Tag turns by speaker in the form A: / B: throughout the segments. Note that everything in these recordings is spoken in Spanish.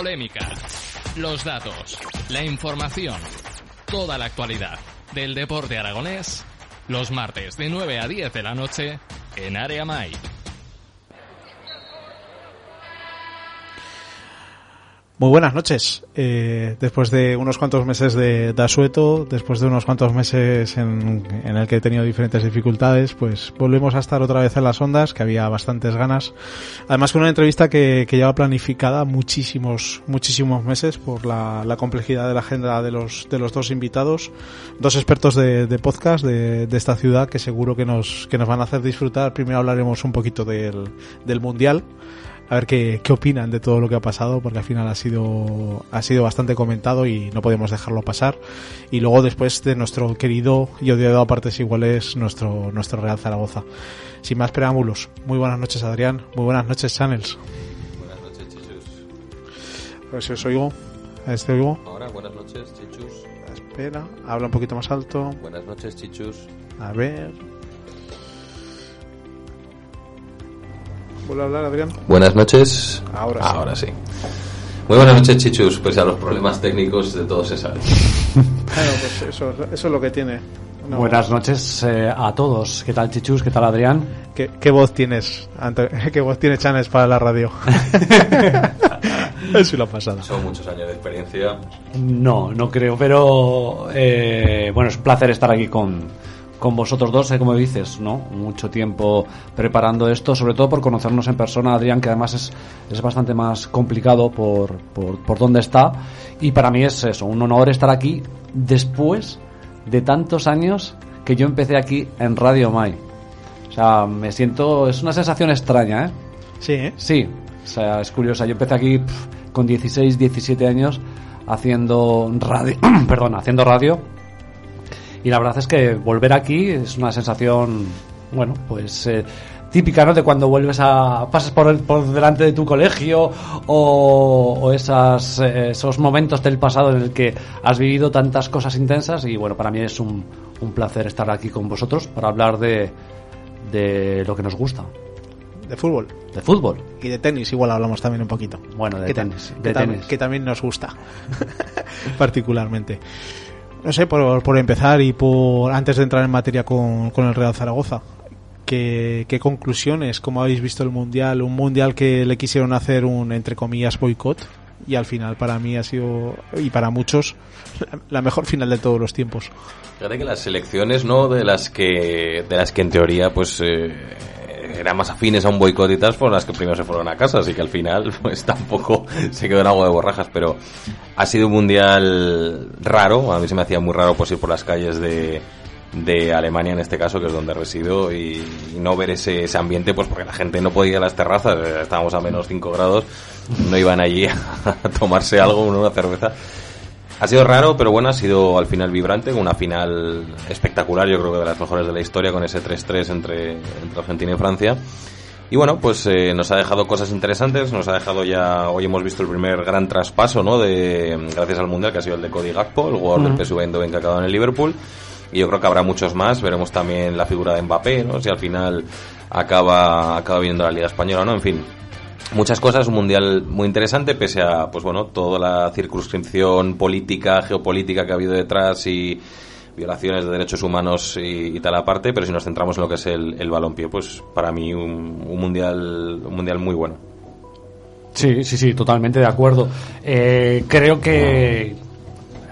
A: polémica, los datos, la información, toda la actualidad del deporte aragonés, los martes de 9 a 10 de la noche en Área Mai.
B: Muy buenas noches. Eh, después de unos cuantos meses de, de, asueto, después de unos cuantos meses en, en, el que he tenido diferentes dificultades, pues volvemos a estar otra vez en las ondas, que había bastantes ganas. Además con una entrevista que, que lleva planificada muchísimos, muchísimos meses por la, la, complejidad de la agenda de los, de los dos invitados, dos expertos de, de podcast de, de, esta ciudad que seguro que nos, que nos van a hacer disfrutar. Primero hablaremos un poquito del, del Mundial a ver qué, qué, opinan de todo lo que ha pasado, porque al final ha sido, ha sido bastante comentado y no podemos dejarlo pasar. Y luego después de nuestro querido y odiado a partes iguales, nuestro, nuestro Real Zaragoza. Sin más preámbulos, muy buenas noches Adrián, muy buenas noches Channels.
C: Buenas noches Chichus.
B: A ver si os oigo. ¿A este oigo?
C: Ahora, buenas noches Chichus.
B: Espera, habla un poquito más alto.
C: Buenas noches Chichus.
B: A ver. ¿Vuelve a hablar, Adrián?
C: Buenas noches.
B: Ahora sí.
C: Ahora sí. Muy buenas noches, Chichus. Pues a los problemas técnicos de todo se sale.
B: Bueno, pues eso, eso es lo que tiene.
D: No. Buenas noches eh, a todos. ¿Qué tal, Chichus? ¿Qué tal, Adrián?
B: ¿Qué, qué voz tienes? ¿Qué voz tiene Chanes para la radio? Eso lo ha pasado.
C: Son muchos años de experiencia.
D: No, no creo, pero eh, bueno, es un placer estar aquí con, con vosotros dos, eh, como dices, ¿no? Mucho tiempo preparando esto, sobre todo por conocernos en persona, Adrián, que además es, es bastante más complicado por, por, por dónde está. Y para mí es eso, un honor estar aquí después de tantos años que yo empecé aquí en Radio Mai. O sea, me siento, es una sensación extraña, ¿eh?
B: Sí, ¿eh?
D: Sí, o sea, es curiosa. Yo empecé aquí pff, con 16, 17 años haciendo radio, perdón, haciendo radio y la verdad es que volver aquí es una sensación, bueno, pues eh, típica, ¿no? De cuando vuelves a. pasas por, el, por delante de tu colegio o, o esas, eh, esos momentos del pasado en el que has vivido tantas cosas intensas. Y bueno, para mí es un, un placer estar aquí con vosotros para hablar de, de lo que nos gusta.
B: De fútbol.
D: De fútbol.
B: Y de tenis, igual hablamos también un poquito.
D: Bueno, de
B: que
D: tenis.
B: Que,
D: de
B: tam
D: tenis.
B: que también nos gusta. Particularmente. No sé, por, por, empezar y por antes de entrar en materia con, con el Real Zaragoza. ¿Qué, ¿Qué, conclusiones? ¿Cómo habéis visto el Mundial? Un Mundial que le quisieron hacer un, entre comillas, boicot. Y al final para mí ha sido, y para muchos, la mejor final de todos los tiempos.
C: Fíjate que las selecciones, ¿no? De las que, de las que en teoría, pues... Eh eran más afines a un boicot y tal, fueron las que primero se fueron a casa, así que al final pues tampoco se quedó en agua de borrajas, pero ha sido un mundial raro, a mí se me hacía muy raro pues ir por las calles de, de Alemania en este caso, que es donde resido, y, no ver ese, ese, ambiente, pues porque la gente no podía ir a las terrazas, estábamos a menos 5 grados, no iban allí a tomarse algo, una cerveza. Ha sido raro, pero bueno, ha sido al final vibrante, una final espectacular, yo creo que de las mejores de la historia, con ese 3-3 entre, entre Argentina y Francia. Y bueno, pues eh, nos ha dejado cosas interesantes, nos ha dejado ya, hoy hemos visto el primer gran traspaso, ¿no? De, gracias al Mundial, que ha sido el de Cody Gakpo, el jugador uh -huh. del PSV Eindhoven que ha acabado en el Liverpool. Y yo creo que habrá muchos más, veremos también la figura de Mbappé, ¿no? Si al final acaba, acaba viendo la Liga Española, ¿no? En fin, muchas cosas, un mundial muy interesante, pese a, pues bueno, toda la circunscripción política, geopolítica que ha habido detrás y violaciones de derechos humanos y, tal aparte, pero si nos centramos en lo que es el, el balompié, pues para mí un, un, mundial, un mundial muy bueno.
D: Sí, sí, sí, totalmente de acuerdo. Eh, creo que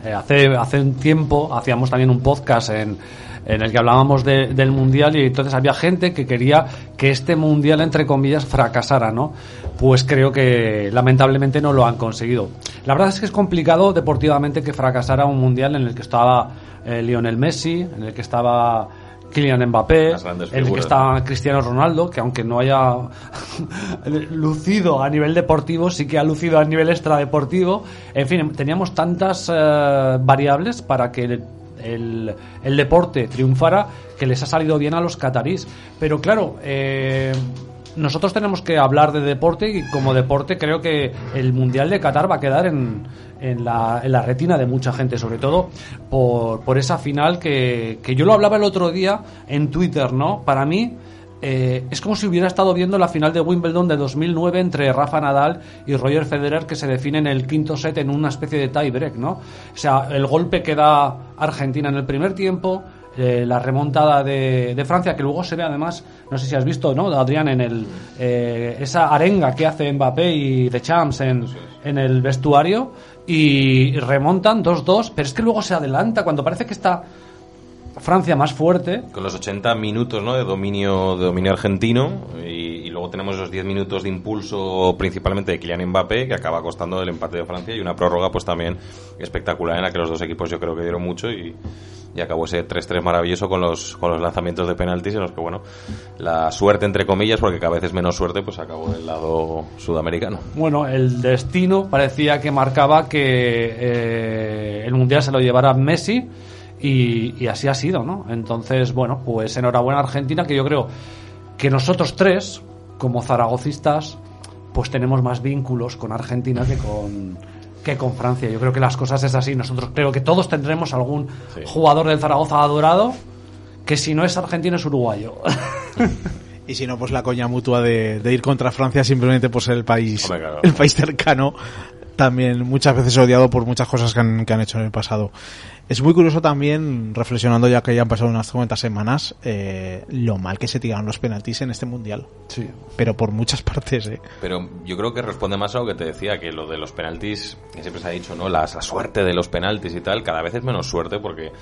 D: eh, hace, hace un tiempo hacíamos también un podcast en, en el que hablábamos de, del mundial y entonces había gente que quería que este mundial entre comillas fracasara, ¿no? Pues creo que lamentablemente no lo han conseguido. La verdad es que es complicado deportivamente que fracasara un mundial en el que estaba eh, Lionel Messi, en el que estaba Kylian Mbappé, en el que está Cristiano Ronaldo, que aunque no haya lucido a nivel deportivo, sí que ha lucido a nivel extradeportivo. En fin, teníamos tantas eh, variables para que el, el- deporte triunfara que les ha salido bien a los catarís. Pero claro, eh, nosotros tenemos que hablar de deporte y como deporte creo que el Mundial de Qatar va a quedar en, en la, en la retina de mucha gente, sobre todo por, por esa final que, que yo lo hablaba el otro día en Twitter, ¿no? Para mí eh, es como si hubiera estado viendo la final de Wimbledon de 2009 entre Rafa Nadal y Roger Federer que se define en el quinto set en una especie de tie break, ¿no? O sea, el golpe que da Argentina en el primer tiempo, eh, la remontada de, de Francia, que luego se ve además, no sé si has visto, ¿no? Adrián, en el, eh, esa arenga que hace Mbappé y de Champs en, en el vestuario y remontan 2-2, pero es que luego se adelanta cuando parece que está Francia más fuerte.
C: Con los 80 minutos ¿no? de dominio de dominio argentino y, y luego tenemos esos 10 minutos de impulso principalmente de Kylian Mbappé que acaba costando el empate de Francia y una prórroga pues también espectacular en la que los dos equipos yo creo que dieron mucho y, y acabó ese 3-3 maravilloso con los, con los lanzamientos de penaltis en los que bueno la suerte entre comillas porque cada vez es menos suerte pues acabó del lado sudamericano.
D: Bueno, el destino parecía que marcaba que eh, el Mundial se lo llevara Messi y, y así ha sido, ¿no? Entonces, bueno, pues enhorabuena a Argentina, que yo creo que nosotros tres, como zaragocistas, pues tenemos más vínculos con Argentina que con que con Francia. Yo creo que las cosas es así. Nosotros creo que todos tendremos algún
C: Sí.
D: jugador del Zaragoza adorado que si no es argentino es uruguayo.
B: Y si no, pues la coña mutua de, de ir contra Francia simplemente por ser el país,
C: Hombre, claro.
B: el país cercano, también muchas veces odiado por muchas cosas que han, que han hecho en el pasado. Es muy curioso también, reflexionando ya que ya han pasado unas cuantas semanas, eh, lo mal que se tiraron los penaltis en este mundial.
D: Sí.
B: Pero por muchas partes, eh.
C: Pero yo creo que responde más a lo que te decía, que lo de los penaltis, que siempre se ha dicho, ¿no? La, la suerte de los penaltis y tal, cada vez es menos suerte porque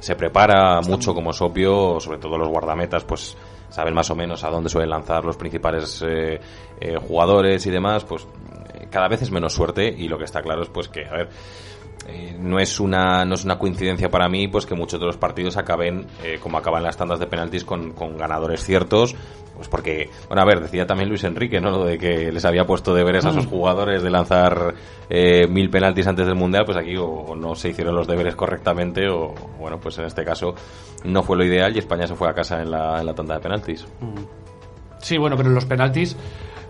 C: se prepara mucho, como es obvio, sobre todo los guardametas, pues saben más o menos a dónde suelen lanzar los principales eh, eh, jugadores y demás, pues eh, cada vez es menos suerte y lo que está claro es pues que, a ver, eh, no es una no es una coincidencia para mí pues que muchos de los partidos acaben eh, como acaban las tandas de penaltis con, con ganadores ciertos pues porque bueno a ver decía también Luis Enrique no lo de que les había puesto deberes a sus jugadores de lanzar eh, mil penaltis antes del mundial pues aquí o, o no se hicieron los deberes correctamente o bueno pues en este caso no fue lo ideal y España se fue a casa en la, en la tanda de penaltis.
D: Sí, bueno, pero en los penaltis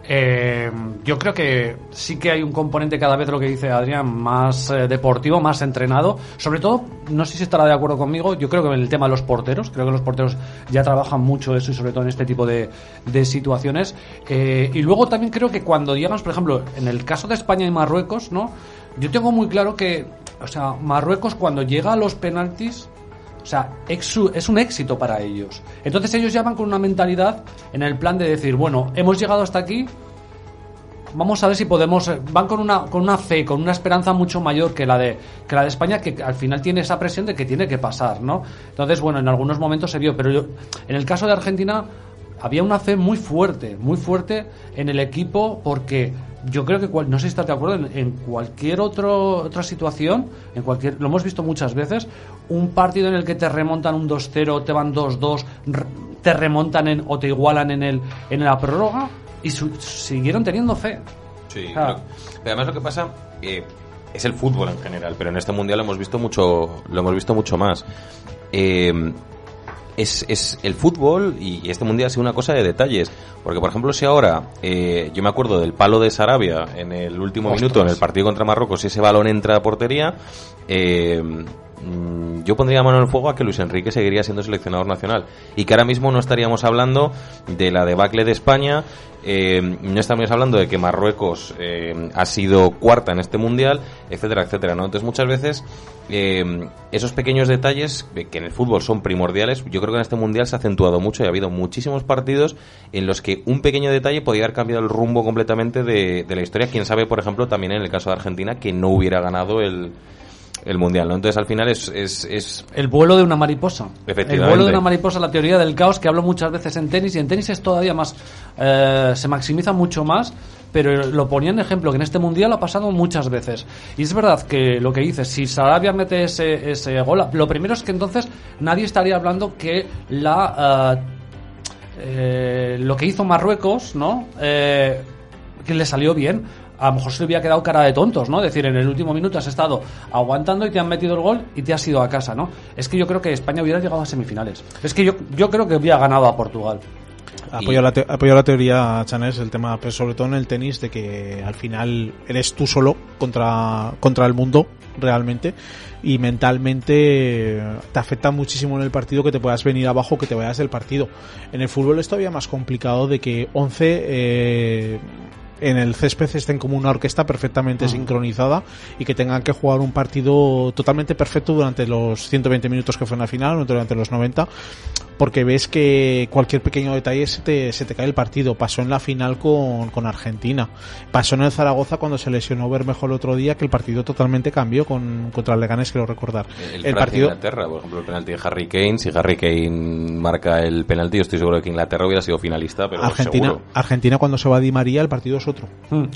D: eh, yo creo que sí que hay un componente cada vez lo que dice Adrián más eh, deportivo, más entrenado. Sobre todo, no sé si estará de acuerdo conmigo, yo creo que en el tema de los porteros, creo que los porteros ya trabajan mucho eso y sobre todo en este tipo de, de situaciones. Eh, y luego también creo que cuando llegamos, por ejemplo, en el caso de España y Marruecos, ¿no? Yo tengo muy claro que, o sea, Marruecos cuando llega a los penaltis, o sea, es un éxito para ellos. Entonces ellos ya van con una mentalidad en el plan de decir, bueno, hemos llegado hasta aquí, vamos a ver si podemos... eh, Van con una, con una fe, con una esperanza mucho mayor que la, de, que la de España, que al final tiene esa presión de que tiene que pasar, ¿no? Entonces, bueno, en algunos momentos se vio, pero yo, en el caso de Argentina había una fe muy fuerte, muy fuerte en el equipo porque yo creo que, cual- no sé si estás de acuerdo, en, en cualquier otro, otra situación, en cualquier, lo hemos visto muchas veces, un partido en el que te remontan un 2-0, te van 2-2, r- te remontan en, o te igualan en, el, en la prórroga y su- siguieron teniendo fe.
C: Sí, lo- pero además lo que pasa eh, es el fútbol en general, pero en este mundial lo hemos visto mucho, lo hemos visto mucho más. Eh, es, es el fútbol y este mundial ha sido una cosa de detalles. Porque, por ejemplo, si ahora eh, yo me acuerdo del palo de Sarabia en el último
D: Ostras.
C: minuto en el partido contra Marruecos y ese balón entra a portería, eh, yo pondría mano en el fuego a que Luis Enrique seguiría siendo seleccionador nacional y que ahora mismo no estaríamos hablando de la debacle de España, eh, no estamos hablando de que Marruecos eh, ha sido cuarta en este mundial, etcétera, etcétera, ¿no? Entonces muchas veces eh, esos pequeños detalles que en el fútbol son primordiales, yo creo que en este mundial se ha acentuado mucho y ha habido muchísimos partidos en los que un pequeño detalle podía haber cambiado el rumbo completamente de, de la historia. Quién sabe, por ejemplo, también en el caso de Argentina, que no hubiera ganado el, el mundial, ¿no? Entonces al final es, es, es
D: El vuelo de una mariposa.
C: Efectivamente.
D: El vuelo de una mariposa, la teoría del caos que hablo muchas veces en tenis y en tenis es todavía más, eh, se maximiza mucho más, pero lo ponía en ejemplo que en este mundial ha pasado muchas veces. Y es verdad que lo que dices, si Sarabia mete ese, ese gol, lo primero es que entonces nadie estaría hablando que la... eh, eh, lo que hizo Marruecos, ¿no? Eh, que le salió bien. A lo mejor se le hubiera quedado cara de tontos, ¿no? Es decir, en el último minuto has estado aguantando y te han metido el gol y te has ido a casa, ¿no? Es que yo creo que España hubiera llegado a semifinales. Es que yo, yo creo que hubiera ganado a Portugal.
B: Apoyo, la te- apoyo la teoría, Chanés, el tema, pero sobre todo en el tenis, de que al final eres tú solo contra, contra el mundo, realmente, y mentalmente te afecta muchísimo en el partido que te puedas venir abajo, que te vayas del partido. En el fútbol es todavía más complicado de que 11 eh, en el césped estén como una orquesta perfectamente sincronizada y que tengan que jugar un partido totalmente perfecto durante los 120 minutos que fue en la final durante los 90 porque ves que cualquier pequeño detalle se te, se te cae el partido. Pasó en la final con, con Argentina. Pasó en el Zaragoza cuando se lesionó Bermejo el otro día, que el partido totalmente cambió con, contra el Leganés, quiero recordar.
C: El,
B: el
C: Francia
B: partido,
C: Inglaterra, por ejemplo, el penalti de Harry Kane, si Harry Kane marca el penalti, yo estoy seguro de que Inglaterra hubiera sido finalista, pero
B: Argentina,
C: seguro.
B: Argentina cuando se va Di María, el partido es otro.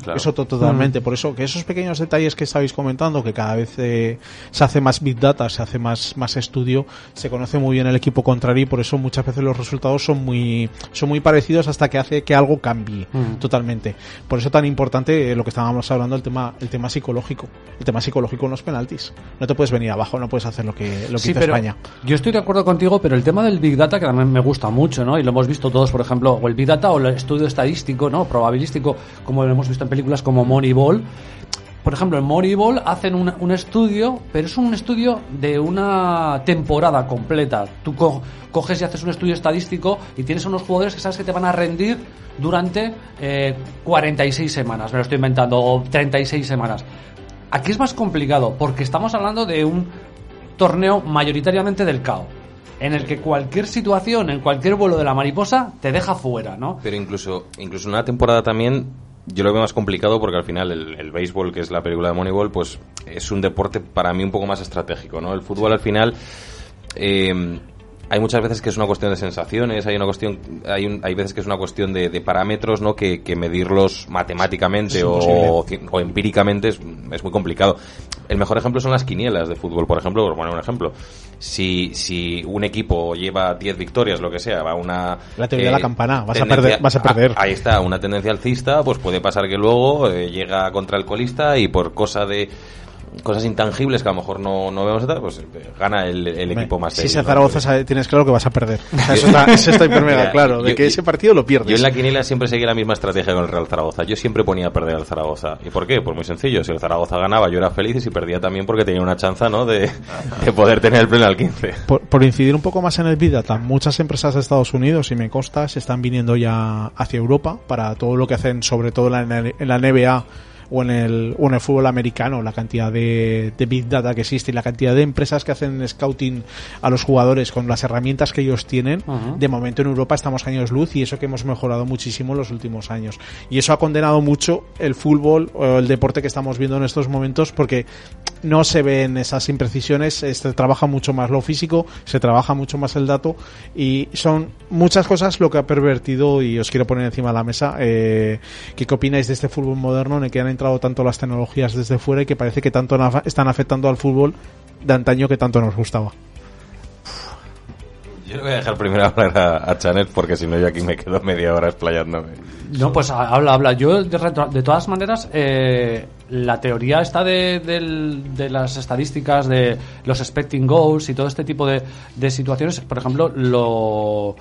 C: Claro.
B: Es otro totalmente. Por eso que esos pequeños detalles que estabais comentando, que cada vez eh, se hace más big data, se hace más, más estudio, se conoce muy bien el equipo contrario y por eso muchas veces los resultados son muy, son muy parecidos hasta que hace que algo cambie totalmente. Por eso tan importante eh, lo que estábamos hablando, el tema, el tema psicológico. El tema psicológico en los penaltis. No te puedes venir abajo, no puedes hacer lo que, lo que
D: Sí,
B: hizo
D: pero
B: España.
D: yo estoy de acuerdo contigo, pero el tema del Big Data, que también me gusta mucho, ¿no? Y lo hemos visto todos, por ejemplo, o el Big Data o el estudio estadístico, ¿no? Probabilístico, como lo hemos visto en películas como Moneyball. Por ejemplo, en Moneyball hacen un, estudio, pero es un estudio de una temporada completa. Tú co- coges y haces un estudio estadístico y tienes unos jugadores que sabes que te van a rendir durante eh, 46 semanas, me lo estoy inventando, o 36 semanas. Aquí es más complicado porque estamos hablando de un torneo mayoritariamente del CAO, en el que cualquier situación, en cualquier vuelo de la mariposa, te deja fuera, ¿no?
C: Pero incluso, incluso una temporada también, yo lo veo más complicado porque al final el, el béisbol, que es la película de Moneyball, pues es un deporte para mí un poco más estratégico, ¿no? El fútbol al final... eh, hay muchas veces que es una cuestión de sensaciones, hay una cuestión, hay, un- hay veces que es una cuestión de, de parámetros, ¿no? Que, que medirlos matemáticamente o, o empíricamente es, es muy complicado. El mejor ejemplo son las quinielas de fútbol, por ejemplo, por poner un ejemplo. Si, si un equipo lleva 10 victorias, lo que sea, va a una...
B: La teoría de la campana, vas a perder- vas a perder.
C: ahí está, una tendencia alcista, pues puede pasar que luego eh, llega contra el colista y por cosa de cosas intangibles que a lo mejor no, no vemos, pues eh, gana el, el equipo más
B: Si
C: débil,
B: es
C: ¿no?
B: el Zaragoza, sabe- tienes claro que vas a perder. O sea, eso está, eso está hiper mega
C: Mira,
B: claro, de
C: yo-
B: que ese partido lo pierdes.
C: Yo en la quiniela siempre seguía la misma estrategia con el Real Zaragoza. Yo siempre ponía a perder al Zaragoza. ¿Y por qué? Pues muy sencillo. Si el Zaragoza ganaba, yo era feliz y si perdía también porque tenía una chanza, ¿no? De, de poder tener el pleno al 15.
B: Por, por incidir un poco más en el Big Data, muchas empresas de Estados Unidos, y me consta, se están viniendo ya hacia Europa para todo lo que hacen, sobre todo en la, en la NBA o en, el, o en el fútbol americano, la cantidad de, de Big Data que existe y la cantidad de empresas que hacen scouting a los jugadores con las herramientas que ellos tienen. De momento en Europa estamos años luz y eso que hemos mejorado muchísimo en los últimos años. Y eso ha condenado mucho el fútbol o el deporte que estamos viendo en estos momentos porque no se ven esas imprecisiones, se trabaja mucho más lo físico, se trabaja mucho más el dato y son muchas cosas lo que ha pervertido y os quiero poner encima de la mesa eh, ¿qué, opináis de este fútbol moderno en el que han entrado tanto las tecnologías desde fuera y que parece que tanto están afectando al fútbol de antaño que tanto nos gustaba.
C: Yo le voy a dejar primero hablar a, a Chanet porque si no yo aquí me quedo media hora explayándome.
D: No, pues ha- habla, habla. Yo, de, de todas maneras, eh, la teoría está de, las estadísticas, de los expecting goals y todo este tipo de, de situaciones. Por ejemplo, lo,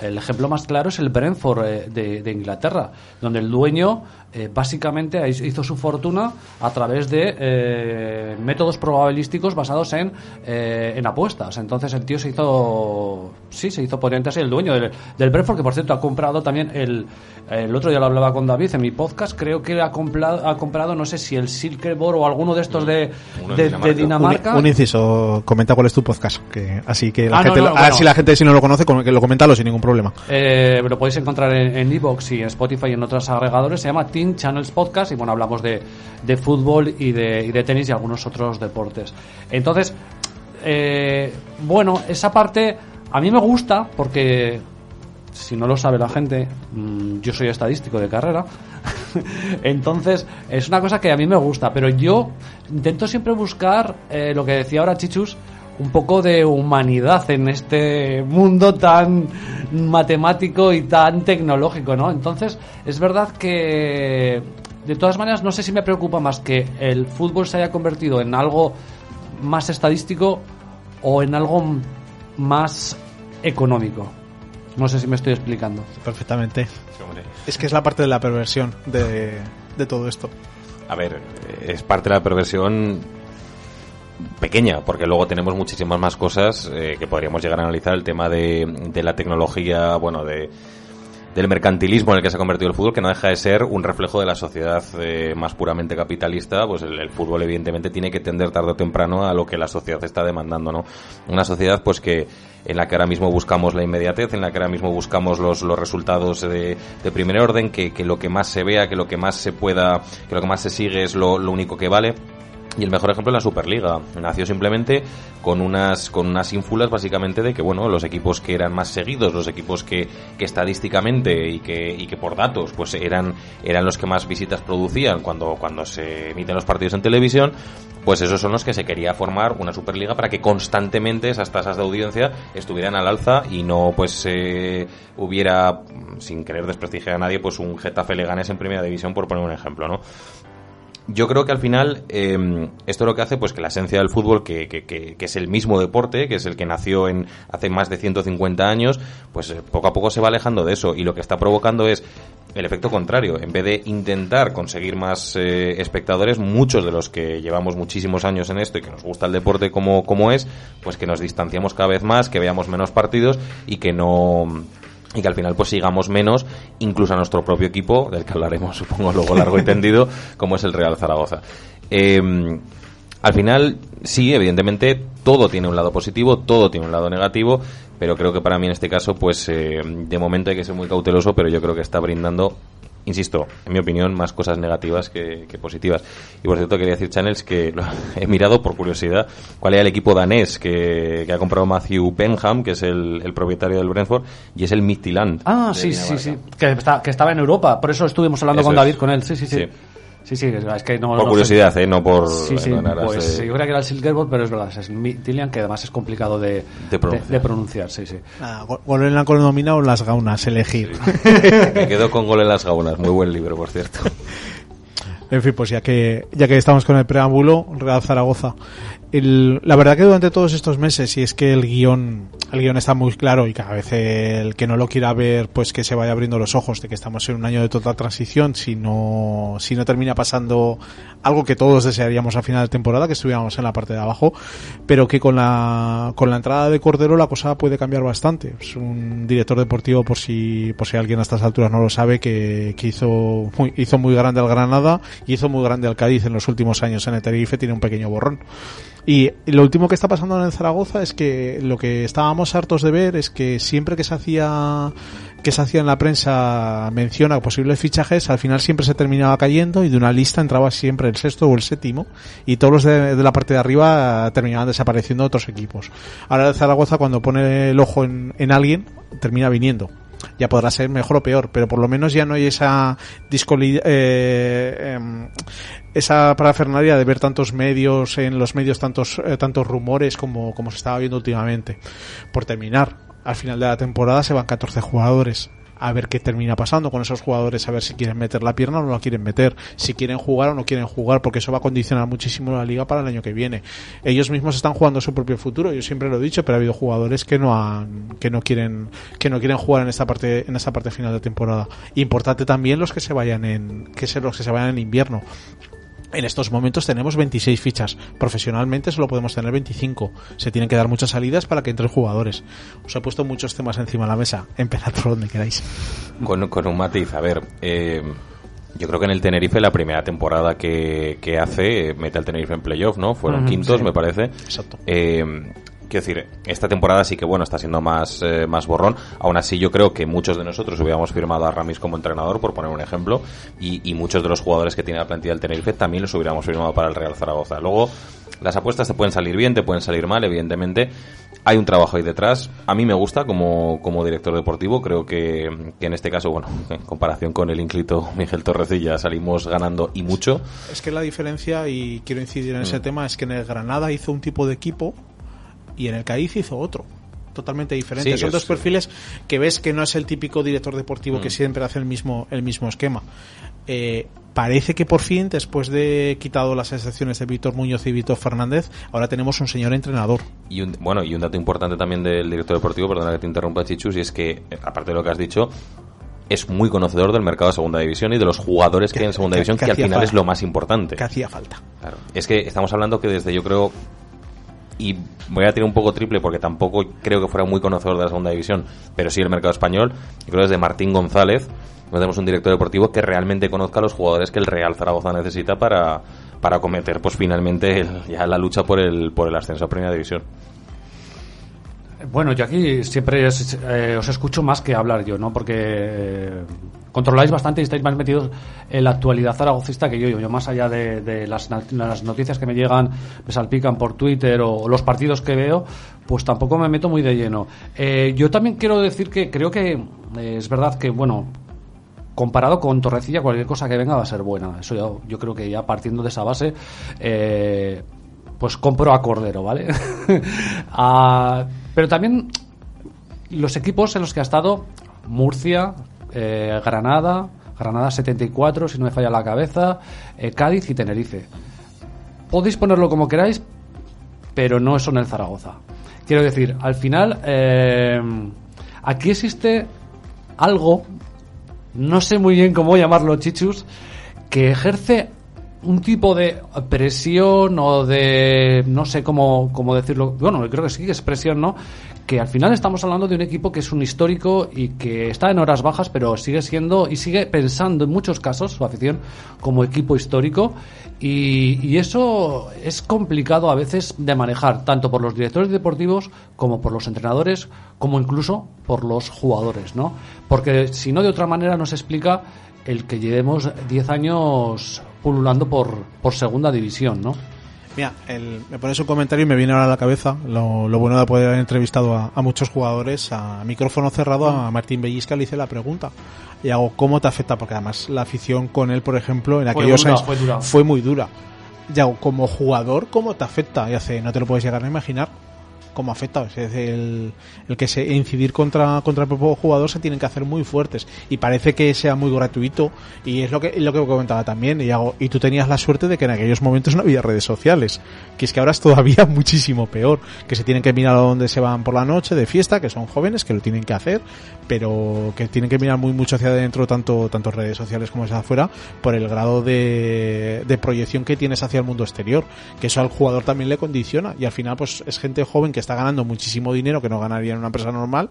D: el ejemplo más claro es el Brentford eh, de, de Inglaterra, donde el dueño eh, básicamente hizo su fortuna a través de eh, métodos probabilísticos basados en, eh, en apuestas. Entonces el tío se hizo, sí, se hizo potente así, el dueño del, del Brentford, que por cierto ha comprado también el, el otro día lo hablaba con David en mi podcast, creo que ha comprado, ha comprado no sé si el Silkeborg o alguno de estos de,
C: Uno de
D: de, de
C: Dinamarca.
B: Un, un inciso, comenta cuál es tu podcast, que así que la
D: Ah,
B: gente,
D: no, no,
B: lo-
D: bueno.
B: así la gente si no lo conoce que lo comenta sin ningún problema.
D: Eh, lo podéis encontrar en Evox y en Spotify y en otros agregadores. Se llama Team Channels Podcast y bueno, hablamos de, de fútbol y de, y de tenis y algunos otros deportes. Entonces, eh, bueno, esa parte a mí me gusta porque, si no lo sabe la gente, mm, yo soy estadístico de carrera. Entonces, es una cosa que a mí me gusta, pero yo intento siempre buscar eh, lo que decía ahora Chichus, un poco de humanidad en este mundo tan matemático y tan tecnológico, ¿no? Entonces, es verdad que de todas maneras no sé si me preocupa más que el fútbol se haya convertido en algo más estadístico o en algo más económico. No sé si me estoy explicando.
B: Perfectamente. Es que es la parte de la perversión de, de todo esto.
C: A ver, es parte de la perversión pequeña, porque luego tenemos muchísimas más cosas eh, que podríamos llegar a analizar. El tema de, la tecnología, bueno, de, del mercantilismo en el que se ha convertido el fútbol, que no deja de ser un reflejo de la sociedad eh, más puramente capitalista, pues el, fútbol evidentemente tiene que tender tarde o temprano a lo que la sociedad está demandando, ¿no? Una sociedad pues que en la que ahora mismo buscamos la inmediatez, en la que ahora mismo buscamos los, resultados de, primer orden, que, lo que más se vea, que lo que más se pueda, que lo que más se sigue es lo único que vale. Y el mejor ejemplo es la Superliga. Nació simplemente con unas, con unas ínfulas básicamente de que, bueno, los equipos que eran más seguidos, los equipos que, que estadísticamente y que, y que por datos, pues eran, eran los que más visitas producían cuando, cuando se emiten los partidos en televisión, pues esos son los que se quería formar una Superliga para que constantemente esas tasas de audiencia estuvieran al alza y no pues eh, hubiera, sin querer desprestigiar a nadie, pues un Getafe Leganés en primera división, por poner un ejemplo, ¿no? Yo creo que al final eh, esto lo que hace pues que la esencia del fútbol que, que, que, que, es el mismo deporte que es el que nació en hace más de 150 años pues eh, poco a poco se va alejando de eso. Y lo que está provocando es el efecto contrario. En vez de intentar conseguir más eh, espectadores muchos de los que llevamos muchísimos años en esto y que nos gusta el deporte como, como es pues que nos distanciamos cada vez más que veamos menos partidos y que no y que al final pues sigamos menos incluso a nuestro propio equipo del que hablaremos supongo luego largo y tendido como es el Real Zaragoza. Eh, al final sí evidentemente todo tiene un lado positivo todo tiene un lado negativo pero creo que para mí en este caso pues eh, de momento hay que ser muy cauteloso pero yo creo que está brindando insisto, en mi opinión, más cosas negativas que, que, positivas. Y por cierto, quería decir, Channels, que lo he mirado por curiosidad cuál era el equipo danés que, que ha comprado Matthew Benham, que es el, el, propietario del Brentford, y es el Midtjylland.
D: Ah, sí, sí, sí, que, está, que, estaba en Europa, por eso estuvimos hablando
C: eso
D: con
C: es.
D: David, con él, sí, sí, sí. sí. Sí, sí, es que no.
C: Por
D: no
C: curiosidad,
D: sé.
C: ¿eh? No por.
D: Sí, sí, pues
C: de...
D: yo creo que era el Silkerbot, pero es verdad, es Tillian, que además es complicado de,
C: de, pronunciar.
D: de, de pronunciar. sí, sí.
B: Ah, gol en la nominado las gaunas, elegir.
C: Sí. Me quedo con gol en las gaunas, muy buen libro, por cierto.
B: En fin, pues ya que, ya que estamos con el preámbulo, Real Zaragoza. El, la verdad que durante todos estos meses, y es que el guion, el guion está muy claro y cada vez el que no lo quiera ver, pues que se vaya abriendo los ojos de que estamos en un año de total transición, si no, si no termina pasando algo que todos desearíamos a final de temporada, que estuviéramos en la parte de abajo, pero que con la, con la entrada de Cordero la cosa puede cambiar bastante. Es un director deportivo, por si, por si alguien a estas alturas no lo sabe, que, que hizo muy, hizo muy grande al Granada y hizo muy grande al Cádiz en los últimos años en el Tenerife, tiene un pequeño borrón. Y lo último que está pasando en Zaragoza es que lo que estábamos hartos de ver es que siempre que se hacía que se hacía en la prensa mención a posibles fichajes, al final siempre se terminaba cayendo y de una lista entraba siempre el sexto o el séptimo y todos los de, la parte de arriba terminaban desapareciendo otros equipos. Ahora el Zaragoza cuando pone el ojo en alguien termina viniendo ya podrá ser mejor o peor, pero por lo menos ya no hay esa discolidad, eh, eh, esa parafernalia de ver tantos medios en los medios, tantos, eh, tantos rumores como, como se estaba viendo últimamente. Por terminar, al final de la temporada se van 14 jugadores a ver qué termina pasando con esos jugadores, a ver si quieren meter la pierna o no la quieren meter, si quieren jugar o no quieren jugar, porque eso va a condicionar muchísimo la liga para el año que viene. Ellos mismos están jugando su propio futuro, yo siempre lo he dicho, pero ha habido jugadores que no han, que no quieren, que no quieren jugar en esta parte, en esta parte final de temporada. Importante también los que se vayan en, que ser los que se vayan en invierno. En estos momentos tenemos 26 fichas. Profesionalmente solo podemos tener 25. Se tienen que dar muchas salidas para que entren jugadores. Os he puesto muchos temas encima de la mesa. Empezad por donde queráis.
C: Con, con un matiz, a ver. Eh, yo creo que en el Tenerife la primera temporada que, que hace mete al Tenerife en playoff, ¿no? Fueron uh -huh, quintos,
B: sí.
C: me parece.
B: Exacto.
C: Eh, quiero decir, esta temporada sí que bueno, está siendo más, eh, más borrón. Aún así, yo creo que muchos de nosotros hubiéramos firmado a Ramis como entrenador, por poner un ejemplo, y, y muchos de los jugadores que tiene la plantilla del Tenerife también los hubiéramos firmado para el Real Zaragoza. Luego, las apuestas te pueden salir bien, te pueden salir mal, evidentemente. Hay un trabajo ahí detrás. A mí me gusta como, como director deportivo. Creo que, que en este caso, bueno, en comparación con el inclito Miguel Torrecilla, salimos ganando y mucho.
B: Es que la diferencia, y quiero incidir en ese tema, es que en el Granada hizo un tipo de equipo y en el Cádiz hizo otro. Totalmente diferente.
C: Sí,
B: Son dos perfiles que ves que no es el típico director deportivo que
C: Mm.
B: siempre hace el mismo, el mismo esquema. Eh, parece que por fin, después de quitado las excepciones de Víctor Muñoz y Víctor Fernández, ahora tenemos un señor entrenador.
C: Y un, bueno, y un dato importante también del director deportivo, perdona que te interrumpa, Chichus, y es que, eh, aparte de lo que has dicho, es muy conocedor del mercado de segunda división y de los jugadores que hay en segunda
B: que-
C: división,
B: que
C: que al final
B: falta.
C: es lo más importante.
B: Que hacía falta.
C: Claro. Es que estamos hablando que desde yo creo y voy a tirar un poco triple porque tampoco creo que fuera muy conocedor de la segunda división, pero sí el mercado español. Yo creo que desde Martín González no tenemos un director deportivo que realmente conozca a los jugadores que el Real Zaragoza necesita para, para cometer pues finalmente ya la lucha por el, por el ascenso a Primera División.
D: Bueno, yo aquí siempre eh, os escucho más que hablar yo, ¿no? Porque eh, controláis bastante y estáis más metidos en la actualidad zaragocista que yo. Yo, yo más allá de, las, noticias que me llegan, me salpican por Twitter o, los partidos que veo, pues tampoco me meto muy de lleno. Eh, yo también quiero decir que creo que eh, es verdad que, bueno, comparado con Torrecilla, cualquier cosa que venga va a ser buena. Eso yo, yo creo que ya partiendo de esa base, eh, pues compro a Cordero, ¿vale? pero también los equipos en los que ha estado Murcia, eh, Granada, Granada 74, si no me falla la cabeza, eh, Cádiz y Tenerife. Podéis ponerlo como queráis, pero no son el Zaragoza. Quiero decir, al final, eh, aquí existe algo, no sé muy bien cómo llamarlo, Chichus, que ejerce un tipo de presión o de no sé cómo, cómo decirlo. Bueno creo que sí que es presión no que al final estamos hablando de un equipo que es un histórico y que está en horas bajas pero sigue siendo y sigue pensando en muchos casos su afición como equipo histórico. Y, y eso es complicado a veces de manejar tanto por los directores deportivos como por los entrenadores como incluso por los jugadores no porque si no de otra manera nos explica el que llevemos 10 años pululando por, por segunda división, ¿no?
B: Mira, el- me pones un comentario y me viene ahora a la cabeza lo, lo bueno de poder haber entrevistado a, a muchos jugadores a micrófono cerrado a Martín Bellisca le hice la pregunta. Y hago cómo te afecta porque además la afición con él por ejemplo en
D: Fue
B: aquellos
D: dura,
B: años
D: fue dura.
B: fue muy dura. Y hago como jugador cómo te afecta y hace no te lo puedes llegar a imaginar cómo afecta es el, el que se incidir contra contra el propio jugador se tienen que hacer muy fuertes. Y parece que sea muy gratuito. Y es lo que lo que comentaba también y hago y tú tenías la suerte de que en aquellos momentos no había redes sociales. Que es que ahora es todavía muchísimo peor. Que se tienen que mirar a dónde se van por la noche de fiesta que son jóvenes que lo tienen que hacer pero que tienen que mirar muy mucho hacia adentro tanto tanto redes sociales como hacia afuera por el grado de, de proyección que tienes hacia el mundo exterior que eso al jugador también le condiciona. Y al final pues es gente joven que está ganando muchísimo dinero que no ganaría en una empresa normal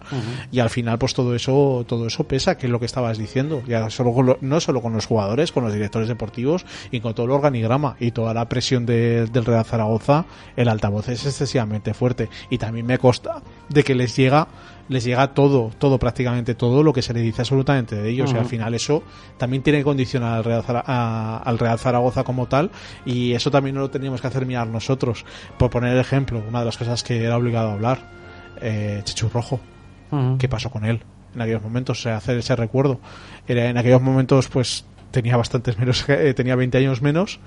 B: y al final pues todo eso todo eso pesa que es lo que estabas diciendo. Ya solo con lo- no solo con los jugadores con los directores deportivos y con todo el organigrama y toda la presión de- del Real Zaragoza el altavoz es excesivamente fuerte. Y también me consta de que les llega les llega todo, todo, prácticamente todo lo que se le dice absolutamente de ellos. Y al final eso también tiene que condicionar al Real, Zara- a- al Real Zaragoza como tal. Y eso también no lo teníamos que hacer mirar nosotros. Por poner el ejemplo, una de las cosas que era obligado a hablar, eh, Chechu Rojo. ¿Qué pasó con él en aquellos momentos? O sea, hacer ese recuerdo. Era, en aquellos momentos, pues tenía bastantes menos, eh, tenía 20 años menos.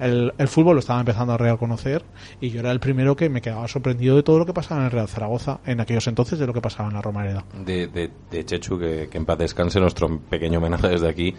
B: El, el fútbol lo estaba empezando a reconocer y yo era el primero que me quedaba sorprendido de todo lo que pasaba en el Real Zaragoza en aquellos entonces de lo que pasaba en la Romareda.
C: de, de, Chechu, que, en paz descanse nuestro pequeño homenaje desde aquí.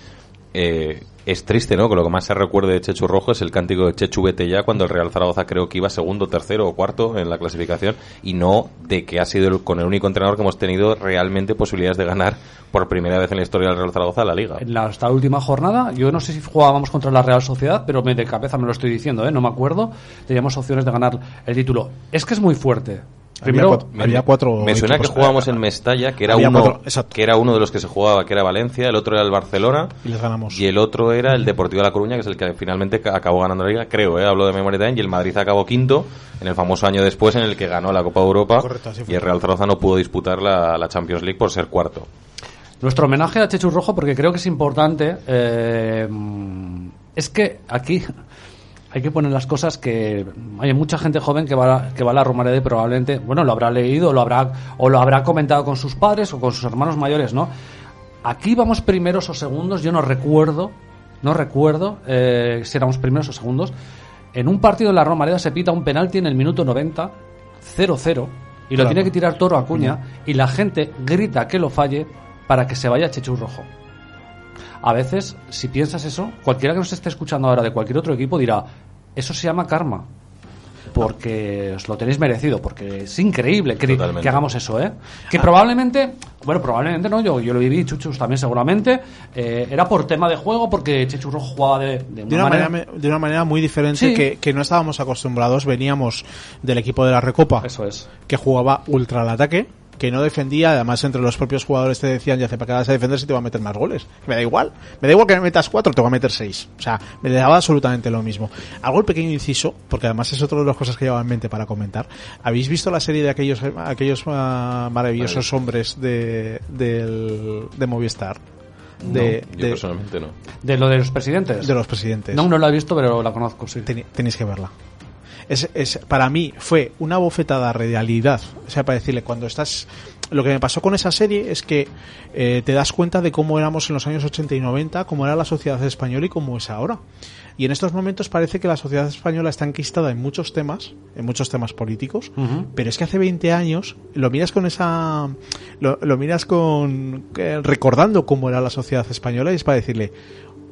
C: Eh, es triste, ¿no? Que lo que más se recuerde de Chechu Rojo es el cántico de Chechu vete ya cuando el Real Zaragoza creo que iba segundo, tercero o cuarto en la clasificación y no de que ha sido con el único entrenador que hemos tenido realmente posibilidades de ganar por primera vez en la historia del Real Zaragoza la liga.
D: En la, esta última jornada, yo no sé si jugábamos contra la Real Sociedad, pero me, de cabeza me lo estoy diciendo, ¿eh? no me acuerdo. Teníamos opciones de ganar el título. Es que es muy fuerte. Primero,
B: había cuatro, había cuatro
C: Me suena que jugábamos en Mestalla, que era
B: Había
C: uno
B: cuatro,
C: que era uno de los que se jugaba, que era Valencia, el otro era el Barcelona
B: y les ganamos.
C: y el otro era el Deportivo de La Coruña, que es el que finalmente ca- acabó ganando la liga, creo, ¿eh? hablo de memoria también, y el Madrid acabó quinto en el famoso año después en el que ganó la Copa de Europa
B: Correcto, así fue.
C: y el Real Zaragoza no pudo disputar la, la Champions League por ser cuarto.
D: Nuestro homenaje a Chechu Rojo, porque creo que es importante, eh, es que aquí hay que poner las cosas que hay mucha gente joven que va, a- que va a la Romareda y probablemente, bueno, lo habrá leído lo habrá, o lo habrá comentado con sus padres o con sus hermanos mayores, ¿no? Aquí vamos primeros o segundos, yo no recuerdo, no recuerdo eh, si éramos primeros o segundos. En un partido en la Romareda se pita un penalti en el minuto 90, 0-0, y lo
B: Claro.
D: tiene que tirar Toro Acuña, y la gente grita que lo falle para que se vaya Chechu Rojo. A veces, si piensas eso, cualquiera que nos esté escuchando ahora de cualquier otro equipo dirá, eso se llama karma. Porque os lo tenéis merecido, porque es increíble que, que hagamos eso, ¿eh? Que probablemente, bueno, probablemente no, yo, yo lo viví, Chuchus también seguramente, eh, era por tema de juego, porque Chechu Rojo jugaba de, de
B: de
D: una
B: una,
D: manera...
B: manera, de una manera muy diferente
D: Sí.
B: que, que no estábamos acostumbrados. Veníamos del equipo de la Recopa,
D: Eso es.
B: que jugaba ultra al ataque, que no defendía. Además, entre los propios jugadores te decían, ya hace para que vas a defender si te va a meter más goles. Me da igual. Me da igual que me metas cuatro, te va a meter seis. O sea, me daba absolutamente lo mismo. Hago el pequeño inciso, porque además es otra de las cosas que llevaba en mente para comentar. ¿Habéis visto la serie de aquellos, aquellos ah, maravillosos hombres de, del, de Movistar? De,
C: No, yo
B: de-
C: personalmente no.
D: De lo de los presidentes.
B: de los presidentes.
D: No, no la he visto, pero la conozco, sí.
B: Tenéis que verla. Es, es, para mí fue una bofetada a realidad. O sea, para decirle, cuando estás... Lo que me pasó con esa serie es que eh, te das cuenta de cómo éramos en los años 80 y 90, cómo era la sociedad española y cómo es ahora. Y en estos momentos parece que la sociedad española está enquistada en muchos temas, en muchos temas políticos, pero es que hace 20 años lo miras con esa... Lo, lo miras con... eh, recordando cómo era la sociedad española y es para decirle,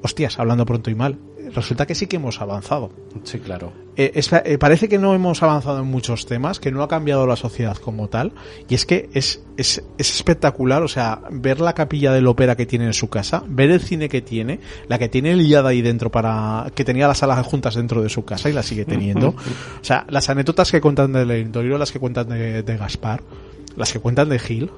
B: hostias, hablando pronto y mal, resulta que sí que hemos avanzado.
D: Sí, claro.
B: Eh, es- eh, parece que no hemos avanzado en muchos temas, que no ha cambiado la sociedad como tal, y es que es, es, es espectacular, o sea, ver la capilla del ópera que tiene en su casa, ver el cine que tiene, la que tiene liada ahí dentro para, que tenía las salas juntas dentro de su casa y la sigue teniendo, o sea, las anécdotas que cuentan de Lentorio, las que cuentan de, de Gaspar, las que cuentan de Gil,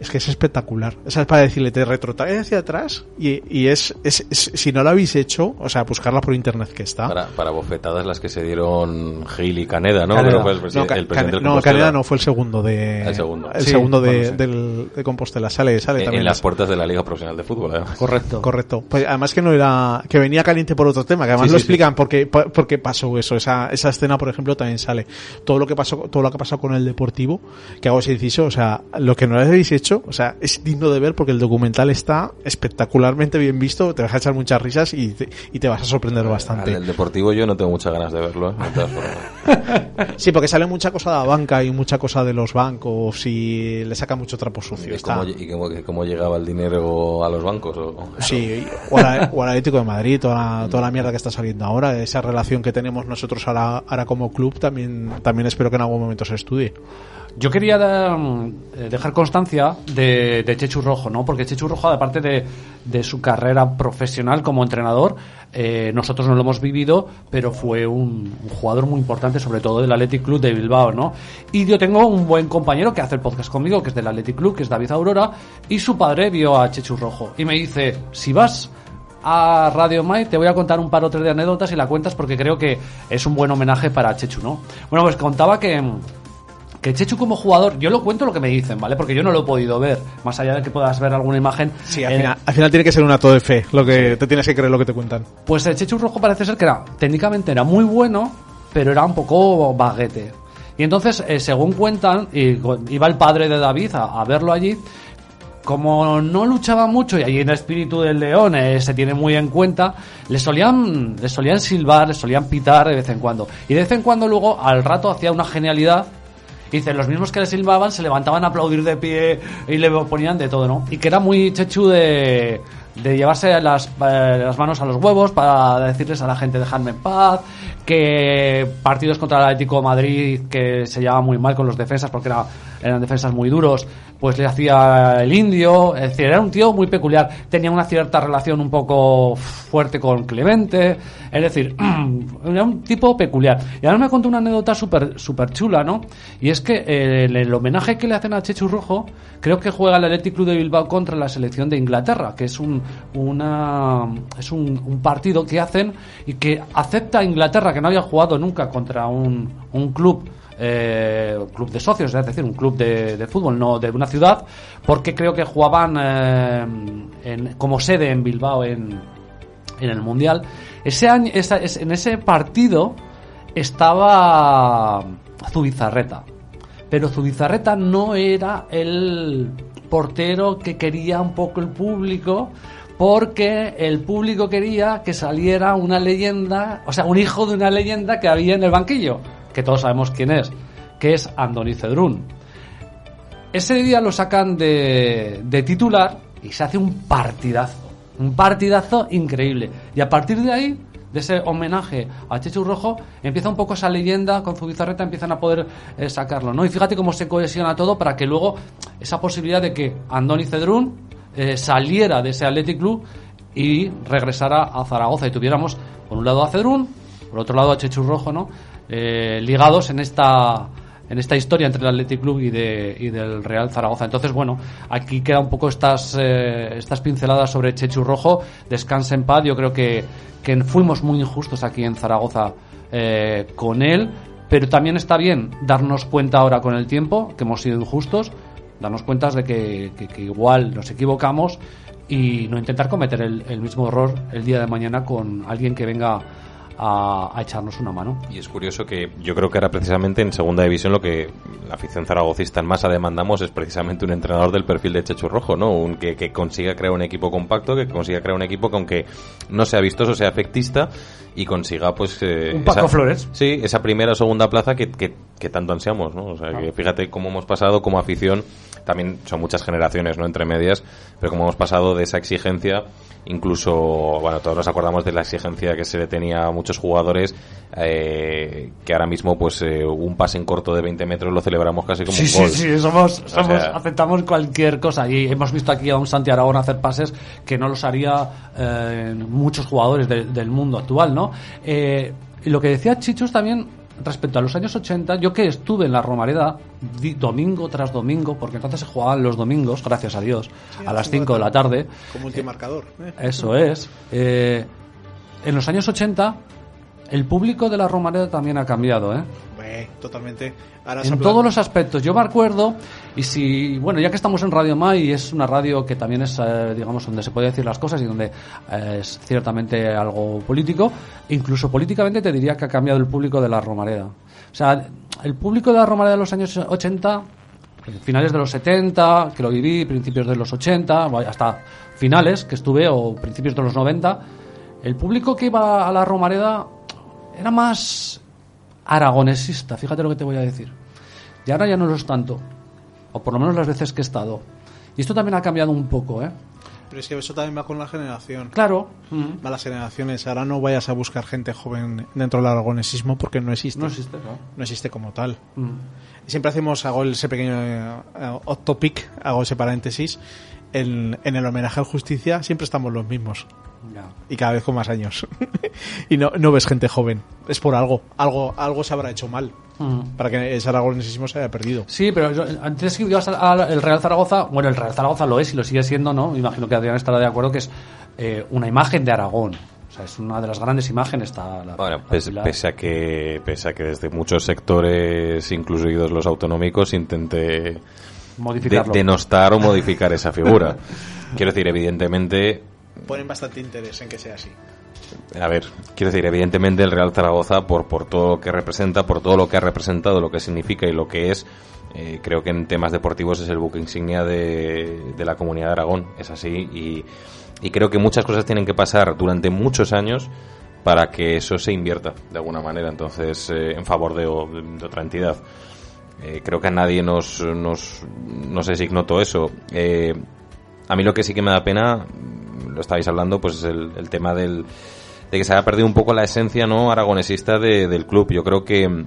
B: es que es espectacular. Esa es para decirle, te retrotrae hacia atrás y, y es, es, es- si no lo habéis hecho, o sea, buscarla por internet que está.
C: Para, para bofetadas las que se dieron Gil y Caneda, ¿no?
D: Caneda.
C: Creo que el, presiden-
B: No, Ca-
C: el presidente
B: no. Caneda no fue el segundo de.
C: El segundo.
B: El
D: Sí,
B: segundo de,
D: bueno, sí.
B: del, de Compostela. Sale, sale
C: En,
B: también.
C: en las puertas de la Liga Profesional de Fútbol, además.
D: Correcto.
B: Correcto. Pues además que no era, que venía caliente por otro tema, que además
C: Sí,
B: lo
C: sí, sí.
B: explican porque, porque pasó eso. Esa, esa escena, por ejemplo, también sale. Todo lo que pasó, todo lo que ha pasado con el Deportivo, que hago ese inciso, o sea, lo que no habéis hecho, o sea, es digno de ver porque el documental está espectacularmente bien visto, te vas a echar muchas risas y te, y te vas a sorprender bastante.
C: del Deportivo yo no tengo muchas ganas de verlo, ¿eh?
B: Sí, porque sale mucha cosa de la banca y mucha cosa de los bancos y le saca mucho trapo sucio.
C: ¿Y
B: Está-
C: cómo, y cómo, llegaba el dinero a los bancos? O...
B: Sí, o al, o al Atlético de Madrid, toda la, toda la mierda que está saliendo ahora, esa relación que tenemos nosotros ahora, ahora como club, también, también espero que en algún momento se estudie.
D: Yo quería dar, eh, dejar constancia de, Chechu Rojo, ¿no? Porque Chechu Rojo, aparte de, su carrera profesional como entrenador, eh, nosotros no lo hemos vivido, pero fue un, jugador muy importante, sobre todo del Athletic Club de Bilbao, ¿no? Y yo tengo un buen compañero que hace el podcast conmigo, que es del Athletic Club, que es David Aurora, y su padre vio a Chechu Rojo. Y me dice, si vas a Radio Mai te voy a contar un par o tres de anécdotas y la cuentas porque creo que es un buen homenaje para Chechu, ¿no? Bueno, pues contaba que que Chechu como jugador, yo lo cuento lo que me dicen, ¿vale? Porque yo no lo he podido ver, más allá de que puedas ver alguna imagen.
B: Sí, al, final, al final tiene que ser un acto de fe, lo que te tienes que creer lo que te cuentan.
D: Pues el Chechu Rojo parece ser que era, técnicamente era muy bueno, pero era un poco baguete. Y entonces, eh, según cuentan, y iba el padre de David a, a verlo allí, como no luchaba mucho y allí en el espíritu del león eh, se tiene muy en cuenta, le solían, le solían silbar, le solían pitar de vez en cuando. Y de vez en cuando luego, al rato, hacía una genialidad. Y dice, los mismos que le silbaban se levantaban a aplaudir de pie y le ponían de todo, ¿no? Y que era muy chechu de, de llevarse las, eh, las manos a los huevos para decirles a la gente dejadme en paz, que partidos contra el Atlético de Madrid que se llevaban muy mal con los defensas porque era- eran defensas muy duros, pues le hacía el indio, es decir, era un tío muy peculiar, tenía una cierta relación un poco fuerte con Clemente, es decir, era un tipo peculiar. Y ahora me contó una anécdota súper super chula, ¿no? Y es que eh, el, homenaje que le hacen a Chechu Rojo, creo que juega el Athletic Club de Bilbao contra la selección de Inglaterra, que es un, una, es un, un partido que hacen y que acepta a Inglaterra, que no había jugado nunca contra un, un club eh, club de socios, es decir, un club de, fútbol, no de una ciudad, porque creo que jugaban eh, como sede en Bilbao en, en el Mundial. Ese año, en ese partido estaba Zubizarreta, pero Zubizarreta no era el portero que quería un poco el público, porque el público quería que saliera una leyenda, o sea, un hijo de una leyenda que había en el banquillo, que todos sabemos quién es, que es Andoni Cedrún. Ese día lo sacan de, de titular y se hace un partidazo. Un partidazo increíble. Y a partir de ahí, de ese homenaje a Chechu Rojo, empieza un poco esa leyenda con Zubizarreta, empiezan a poder eh, sacarlo. ¿no? Y fíjate cómo se cohesiona todo para que luego esa posibilidad de que Andoni Cedrún eh, saliera de ese Athletic Club y regresara a Zaragoza y tuviéramos por un lado a Cedrún, por otro lado a Chechu Rojo, ¿no? Eh, ligados en esta en esta historia entre el Athletic Club y, de, del Real Zaragoza. Entonces, bueno, aquí queda un poco estas, eh, estas pinceladas sobre Chechu Rojo. Descansa en paz. Yo creo que, que fuimos muy injustos aquí en Zaragoza eh, con él, pero también está bien darnos cuenta ahora con el tiempo que hemos sido injustos, darnos cuenta de que, que- igual nos equivocamos y no intentar cometer el mismo error el día de mañana con alguien que venga a, a echarnos una mano.
C: Y es curioso que yo creo que ahora precisamente en segunda división lo que la afición zaragocista en masa demandamos es precisamente un entrenador del perfil de Chechu Rojo, ¿no? Un que, que consiga crear un equipo compacto, que consiga crear un equipo que aunque no sea vistoso, sea efectista y consiga pues... eh,
D: Un Paco Flores.
C: Sí, esa primera o segunda plaza que, que, que tanto ansiamos, ¿no? O sea, que fíjate cómo hemos pasado como afición, también son muchas generaciones, ¿no? Entre medias, pero cómo hemos pasado de esa exigencia, incluso, bueno, todos nos acordamos de la exigencia que se le tenía a muchos jugadores, eh, que ahora mismo, pues, eh, un pase en corto de 20 metros lo celebramos casi como
D: Sí,
C: un
D: sí,
C: gol.
D: sí, somos,
C: O
D: somos-
C: sea-
D: aceptamos cualquier cosa. Y hemos visto aquí a un Santi Aragón hacer pases que no los haría eh, muchos jugadores de- del mundo actual, ¿no? Eh, y lo que decía Chichos también respecto a los años 80, yo que estuve en la Romareda di- domingo tras domingo, porque entonces se jugaban los domingos, gracias a Dios, a las 5 de la tarde.
B: Como multimarcador. ¿eh?
D: Eso es. Eh, en los años 80, el público de la Romareda también ha cambiado, ¿eh?
B: Bue, totalmente. Ahora
D: en todos los aspectos. Yo me acuerdo, y si, bueno, ya que estamos en Radio Mai, y es una radio que también es, eh, digamos, donde se puede decir las cosas y donde eh, es ciertamente algo político, incluso políticamente te diría que ha cambiado el público de la Romareda. O sea, el público de la Romareda de los años 80, eh, finales de los 70, que lo viví, principios de los 80, vaya, hasta finales que estuve, o principios de los 90, el público que iba a la Romareda era más aragonesista, fíjate lo que te voy a decir. Y ahora ya no lo es tanto, o por lo menos las veces que he estado. Y esto también ha cambiado un poco, ¿eh?
B: Pero es que eso también va con la generación.
D: Claro,
B: Va las generaciones. Ahora no vayas a buscar gente joven dentro del aragonesismo porque no existe.
D: no existe, ¿no?
B: No existe como tal.
D: Mm.
B: Y siempre hacemos, hago ese pequeño eh, eh, off topic, hago ese paréntesis. En, en el homenaje al justicia siempre estamos los mismos.
D: Ya.
B: Y cada vez con más años. y no, no ves gente joven. Es por algo. Algo, algo se habrá hecho mal.
D: Mm.
B: Para que ese aragonesismo se haya perdido.
D: Sí, pero yo- antes que ibas al Real Zaragoza, bueno, el Real Zaragoza lo es y lo sigue siendo, ¿no? Me Imagino que Adrián estará de acuerdo que es eh, una imagen de Aragón. O sea, es una de las grandes imágenes. Está la,
C: Bueno,
D: la
C: pese, pese a que pese a que desde muchos sectores, incluidos los autonómicos, intente de- denostar o modificar esa figura. Quiero decir, evidentemente,
B: Ponen bastante interés en que sea así.
C: a ver, quiero decir, evidentemente el Real Zaragoza, por, por todo lo que representa, por todo lo que ha representado, lo que significa y lo que es, eh, creo que en temas deportivos es el buque insignia de, de la comunidad de Aragón. Es así y, y creo que muchas cosas tienen que pasar durante muchos años para que eso se invierta de alguna manera, entonces, eh, en favor de, de otra entidad. Eh, creo que a nadie nos, nos, nos es ignoto eso. A mí lo que sí que me da pena, lo estabais hablando, pues el, el tema del, de que se haya perdido un poco la esencia no aragonesista de- del club. Yo creo que mm,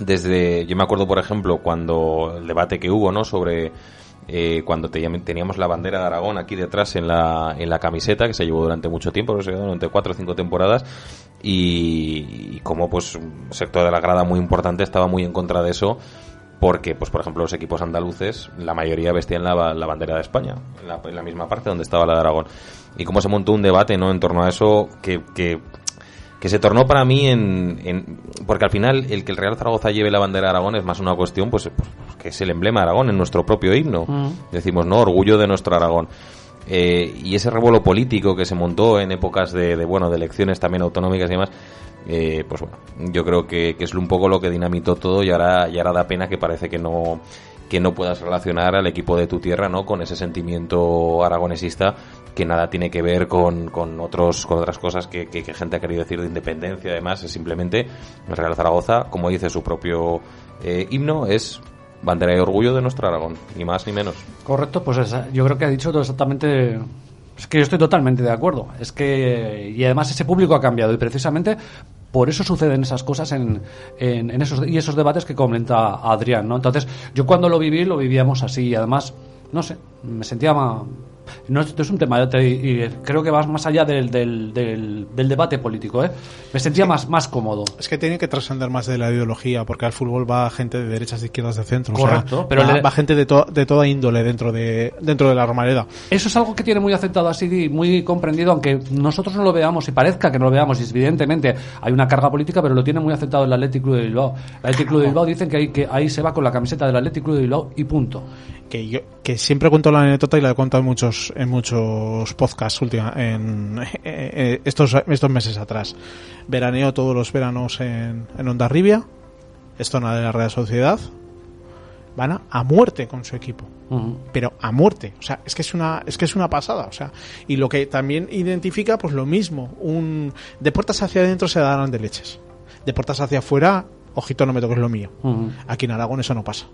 C: desde, yo me acuerdo por ejemplo cuando el debate que hubo, ¿no? Sobre eh, cuando te- teníamos la bandera de Aragón aquí detrás en la, en la camiseta, que se llevó durante mucho tiempo, durante cuatro o cinco temporadas, y, y como pues un sector de la grada muy importante estaba muy en contra de eso, porque pues por ejemplo los equipos andaluces, la mayoría vestían la, la bandera de España, en la, en la misma parte donde estaba la de Aragón. Y cómo se montó un debate, ¿no? En torno a eso que... que que se tornó para mí en, en- porque al final el que el Real Zaragoza lleve la bandera de Aragón es más una cuestión pues, pues, que es el emblema de Aragón en nuestro propio himno decimos no orgullo de nuestro Aragón Eh, y ese revuelo político que se montó en épocas de, de, bueno de elecciones también autonómicas y demás eh, pues bueno yo creo que, es un poco lo que dinamitó todo y ahora y ahora da pena que parece que no que no puedas relacionar al equipo de tu tierra no con ese sentimiento aragonesista que nada tiene que ver con, con otros con otras cosas que, que- que gente ha querido decir de independencia además es simplemente el Real Zaragoza como dice su propio eh, himno es bandera de orgullo de nuestro Aragón ni más ni menos
D: Correcto, pues esa- yo creo que ha dicho todo exactamente. Es que yo estoy totalmente de acuerdo. Es que. Y además ese público ha cambiado y precisamente por eso suceden esas cosas en, en, esos, y esos debates que comenta Adrián, ¿no? Entonces, yo cuando lo viví, lo vivíamos así y además, no sé, me sentía más. No es, no es un tema, te- y creo que va más allá del, del, del, del debate político, ¿eh? Me sentía más, más cómodo.
B: Es que tiene que trascender más de la ideología, porque al fútbol va gente de derechas, de izquierdas, de centro. o sea,
D: Correcto, pero
B: va,
D: le-
B: va gente de, to- de toda índole dentro de, dentro de la Romareda.
D: Eso es algo que tiene muy aceptado así muy comprendido, aunque nosotros no lo veamos y parezca que no lo veamos. Y evidentemente hay una carga política, pero lo tiene muy aceptado el Athletic Club de Bilbao. El Athletic Club de Bilbao dicen que ahí, que ahí se va con la camiseta del Athletic Club de Bilbao y punto.
B: Que yo que siempre cuento la anécdota y la he contado en muchos en muchos podcasts última, en eh, eh, estos estos meses atrás veraneo todos los veranos en, en Ondarribia es zona de la Real Sociedad van a, a muerte con su equipo pero a muerte. O sea, es que es una, es que es una pasada. O sea, y lo que también identifica, pues lo mismo. Un, de puertas hacia adentro se darán de leches. De puertas hacia afuera, ojito, no me toques lo mío. Aquí en Aragón eso no pasa.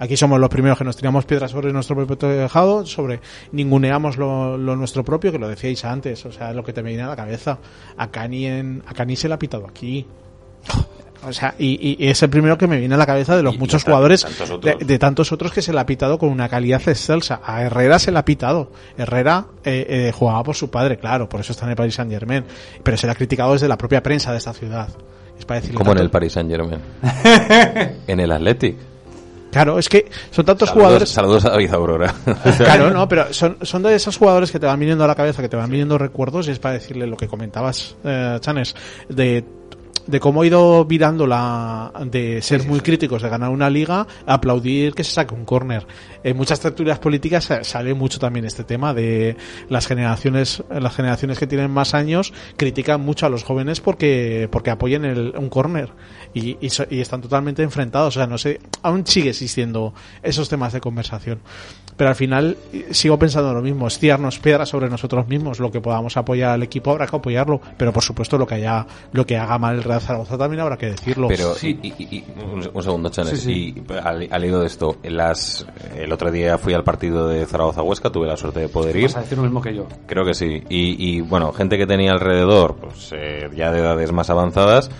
B: Aquí somos los primeros que nos tiramos piedras sobre nuestro propio tejado, sobre ninguneamos lo, lo nuestro propio, que lo decíais antes, o sea, lo que te me viene a la cabeza. Acá ni en, acá ni se le ha pitado aquí. O sea, y, y- es el primero que me viene a la cabeza de los
C: Y-
B: muchos
C: de
B: jugadores,
C: tantos
B: de, tantos otros que se le ha pitado con una calidad excelsa. A Herrera se le ha pitado. Herrera eh, eh, jugaba por su padre, claro, por eso está en el Paris Saint Germain. Pero se le ha criticado desde la propia prensa de esta ciudad. Es para
C: como en el Paris Saint Germain en el Athletic
B: Claro, es que son tantos
C: saludos,
B: jugadores.
C: saludos a David Aurora
B: Claro, no, pero son, son de esos jugadores que te van viniendo a la cabeza, que te van viniendo recuerdos, y es para decirle lo que comentabas, eh, Chanes, de, de cómo ha ido virando la, de ser muy críticos, de ganar una liga, aplaudir que se saque un córner. En muchas tertulias políticas eh, sale mucho también este tema de las generaciones, las generaciones que tienen más años critican mucho a los jóvenes porque, porque apoyen el, un córner. Y, y, so- y están totalmente enfrentados, o sea, no sé, aún sigue existiendo esos temas de conversación pero al final eh, sigo pensando lo mismo, es tirarnos piedras sobre nosotros mismos, lo que podamos apoyar al equipo habrá que apoyarlo, pero por supuesto lo que haya, lo que haga mal el Real Zaragoza también habrá que decirlo.
C: Pero,
D: Sí.
C: y, y- y- un, un segundo, Chanes.
D: Sí,
C: Y al, al hilo de esto, las, el otro día fui al partido de Zaragoza-Huesca, tuve la suerte de poder ir.
D: Vas a decir lo mismo que yo.
C: Creo que sí. Y, y, bueno, gente que tenía alrededor, pues eh, ya de edades más avanzadas,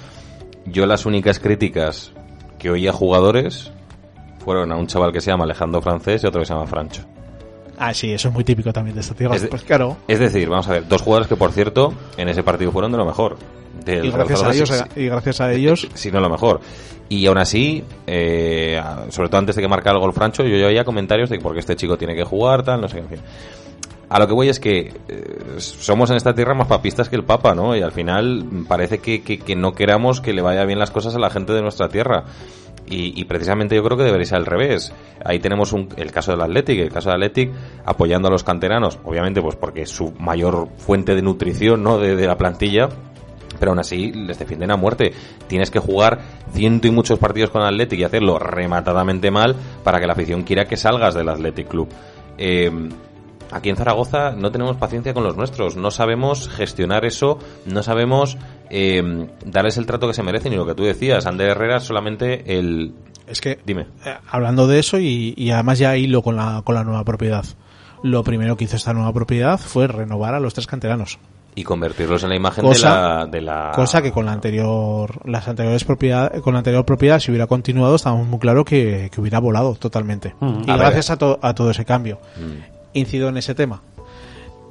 C: yo las únicas críticas que oía jugadores fueron a un chaval que se llama Alejandro Francés y otro que se llama Francho.
B: Ah, sí, eso es muy típico también de esta tierra.
C: Es de-
B: pues claro,
C: Es decir, vamos a ver, dos jugadores que por cierto en ese partido fueron de lo mejor. Del
B: y gracias a ellos,
C: sí,
B: y gracias a ellos,
C: si no lo mejor. Y aún así, eh, sobre todo antes de que marcara el gol Francho, yo ya oía comentarios de que porque este chico tiene que jugar, tal, no sé, en fin. A lo que voy es que eh, somos en esta tierra más papistas que el Papa, ¿no? Y al final parece que, que- que no queramos que le vaya bien las cosas a la gente de nuestra tierra. Y, y precisamente yo creo que debería ser al revés. Ahí tenemos un, el caso del Athletic, el caso del Athletic apoyando a los canteranos, obviamente pues porque es su mayor fuente de nutrición, ¿no? de- de la plantilla pero aún así les defienden a muerte. Tienes que jugar ciento y muchos partidos con Athletic y hacerlo rematadamente mal para que la afición quiera que salgas del Athletic Club. Eh, aquí en Zaragoza no tenemos paciencia con los nuestros, no sabemos gestionar eso, no sabemos eh, darles el trato que se merecen y lo que tú decías, Ander Herrera solamente el...
B: es que
C: Dime.
B: eh, hablando de eso y, y además ya hilo con la, con la nueva propiedad. lo primero que hizo esta nueva propiedad fue renovar a los tres canteranos.
C: Y convertirlos en la imagen
B: Cosa-
C: de, la, de la...
B: Cosa que con la anterior, las anteriores propiedad, con la anterior propiedad, si hubiera continuado, estábamos muy claro que, que hubiera volado totalmente.
D: Mm.
B: Y
C: A ver.
B: gracias a, to- a todo ese cambio.
C: Mm.
B: Incido en ese tema.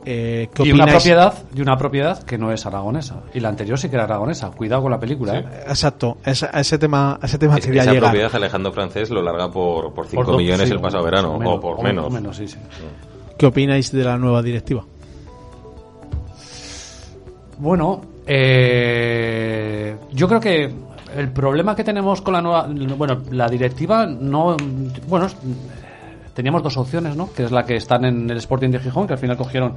B: Eh, ¿Qué
D: Y una
B: opináis?
D: propiedad, y una propiedad que no es aragonesa. Y la anterior sí que era aragonesa. Cuidado con la película, ¿eh?
B: Exacto, esa- ese tema, ese tema
C: Es-
B: quería
C: esa
B: llegar.
C: propiedad Alejandro Francés lo larga por, por 5
D: Por do-
C: millones
D: sí,
C: el pasado verano, o por menos.
D: o menos, sí, sí.
B: ¿Qué opináis de la nueva directiva?
D: Bueno, eh, yo creo que el problema que tenemos con la nueva, bueno, la directiva no, bueno, teníamos dos opciones, ¿no? Que es la que están en el Sporting de Gijón, que al final cogieron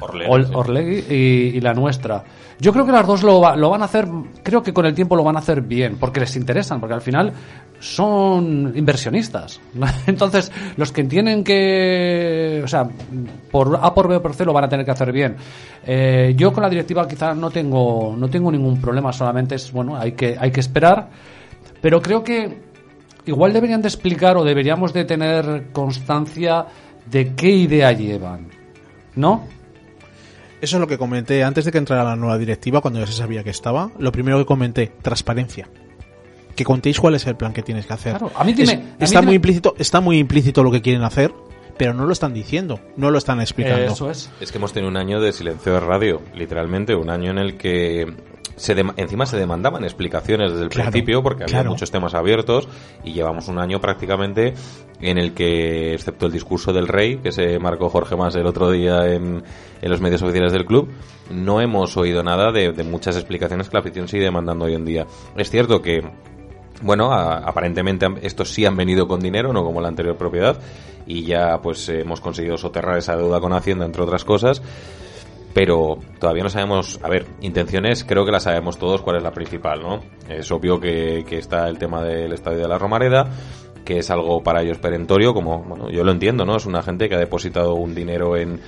C: Orlegui,
D: Ol-
C: sí.
D: Orlegui y, y la nuestra. Yo creo que las dos lo, lo van a hacer, creo que con el tiempo lo van a hacer bien, porque les interesan, porque al final son inversionistas. Entonces, los que tienen que, o sea, por A por B o por C lo van a tener que hacer bien. Eh, yo con la directiva quizá no tengo, no tengo ningún problema, solamente es, bueno, hay que, hay que esperar, pero creo que igual deberían de explicar o deberíamos de tener constancia de qué idea llevan, ¿no?
B: Eso es lo que comenté antes de que entrara la nueva directiva, cuando ya se sabía que estaba. Lo primero que comenté, transparencia. Que contéis cuál es el plan que tienes que hacer.
D: Claro, a mí dime-
B: Es-
D: a mí
B: está
D: dime-
B: muy implícito, está muy implícito lo que quieren hacer, pero no lo están diciendo, no lo están explicando.
D: Eso es.
C: Es que hemos tenido un año de silencio de radio, literalmente, un año en el que se encima se demandaban explicaciones desde el
B: Claro,
C: principio porque había
B: claro.
C: muchos temas abiertos y llevamos un año prácticamente en el que, excepto el discurso del rey que se marcó Jorge Más el otro día en, en los medios oficiales del club, no hemos oído nada de, de muchas explicaciones que la afición sigue demandando hoy en día. Es cierto que bueno, a- aparentemente estos sí han venido con dinero, no como la anterior propiedad, y ya pues hemos conseguido soterrar esa deuda con Hacienda, entre otras cosas, pero todavía no sabemos, a ver, intenciones creo que las sabemos todos cuál es la principal, ¿no? Es obvio que, que está el tema del estadio de la Romareda, que es algo para ellos perentorio, como, bueno, yo lo entiendo, ¿no? Es una gente que ha depositado un dinero en,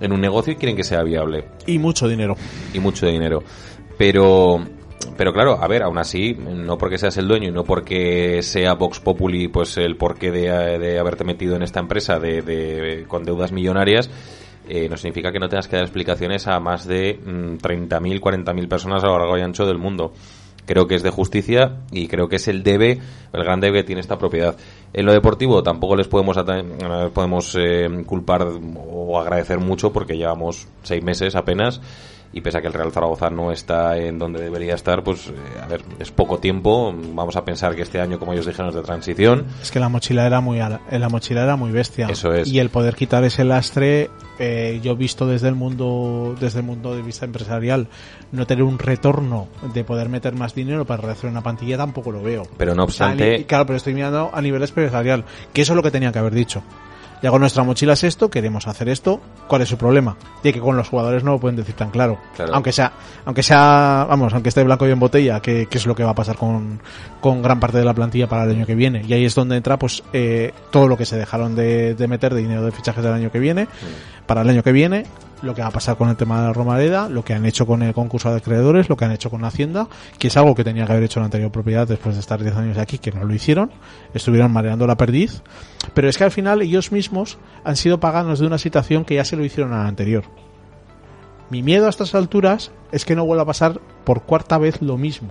C: en un negocio y quieren que sea viable
B: Y mucho dinero.
C: y mucho dinero. Pero, pero claro, a ver, aún así, no porque seas el dueño y no porque sea Vox Populi, pues el porqué de, de haberte metido en esta empresa de, de- con deudas millonarias, eh, no significa que no tengas que dar explicaciones a más de mm, 30.000, 40.000 personas a lo largo y ancho del mundo. Creo que es de justicia y creo que es el debe, el gran debe que tiene esta propiedad. En lo deportivo tampoco les podemos, podemos eh, culpar o agradecer mucho porque llevamos seis meses apenas y pese a que el Real Zaragoza no está en donde debería estar, pues eh, a ver, es poco tiempo. Vamos a pensar que este año, como ellos dijeron, es de transición.
B: Es que la mochila era muy la mochila era muy bestia.
C: Eso es.
B: Y el poder quitar ese lastre, eh, yo visto desde el mundo, desde el mundo de vista empresarial, no tener un retorno de poder meter más dinero para rehacer una plantilla tampoco lo veo.
C: Pero no obstante,
B: claro, pero estoy mirando a nivel empresarial, que eso es lo que tenía que haber dicho. Ya con nuestra mochila es esto, queremos hacer esto, ¿cuál es su problema? De que con los jugadores no lo pueden decir tan claro.
C: Claro.
B: Aunque sea, aunque sea, vamos, aunque esté blanco y en botella, que, que es lo que va a pasar con, con gran parte de la plantilla para el año que viene. Y ahí es donde entra, pues, eh, todo lo que se dejaron de, de meter de dinero de fichajes del año que viene, para el año que viene, lo que va a pasar con el tema de la Romareda, lo que han hecho con el concurso de acreedores, lo que han hecho con la Hacienda, que es algo que tenía que haber hecho la anterior propiedad después de estar 10 años aquí, que no lo hicieron, estuvieron mareando la perdiz, pero es que al final ellos mismos han sido paganos de una situación que ya se lo hicieron a la anterior. Mi miedo a estas alturas es que no vuelva a pasar por cuarta vez lo mismo.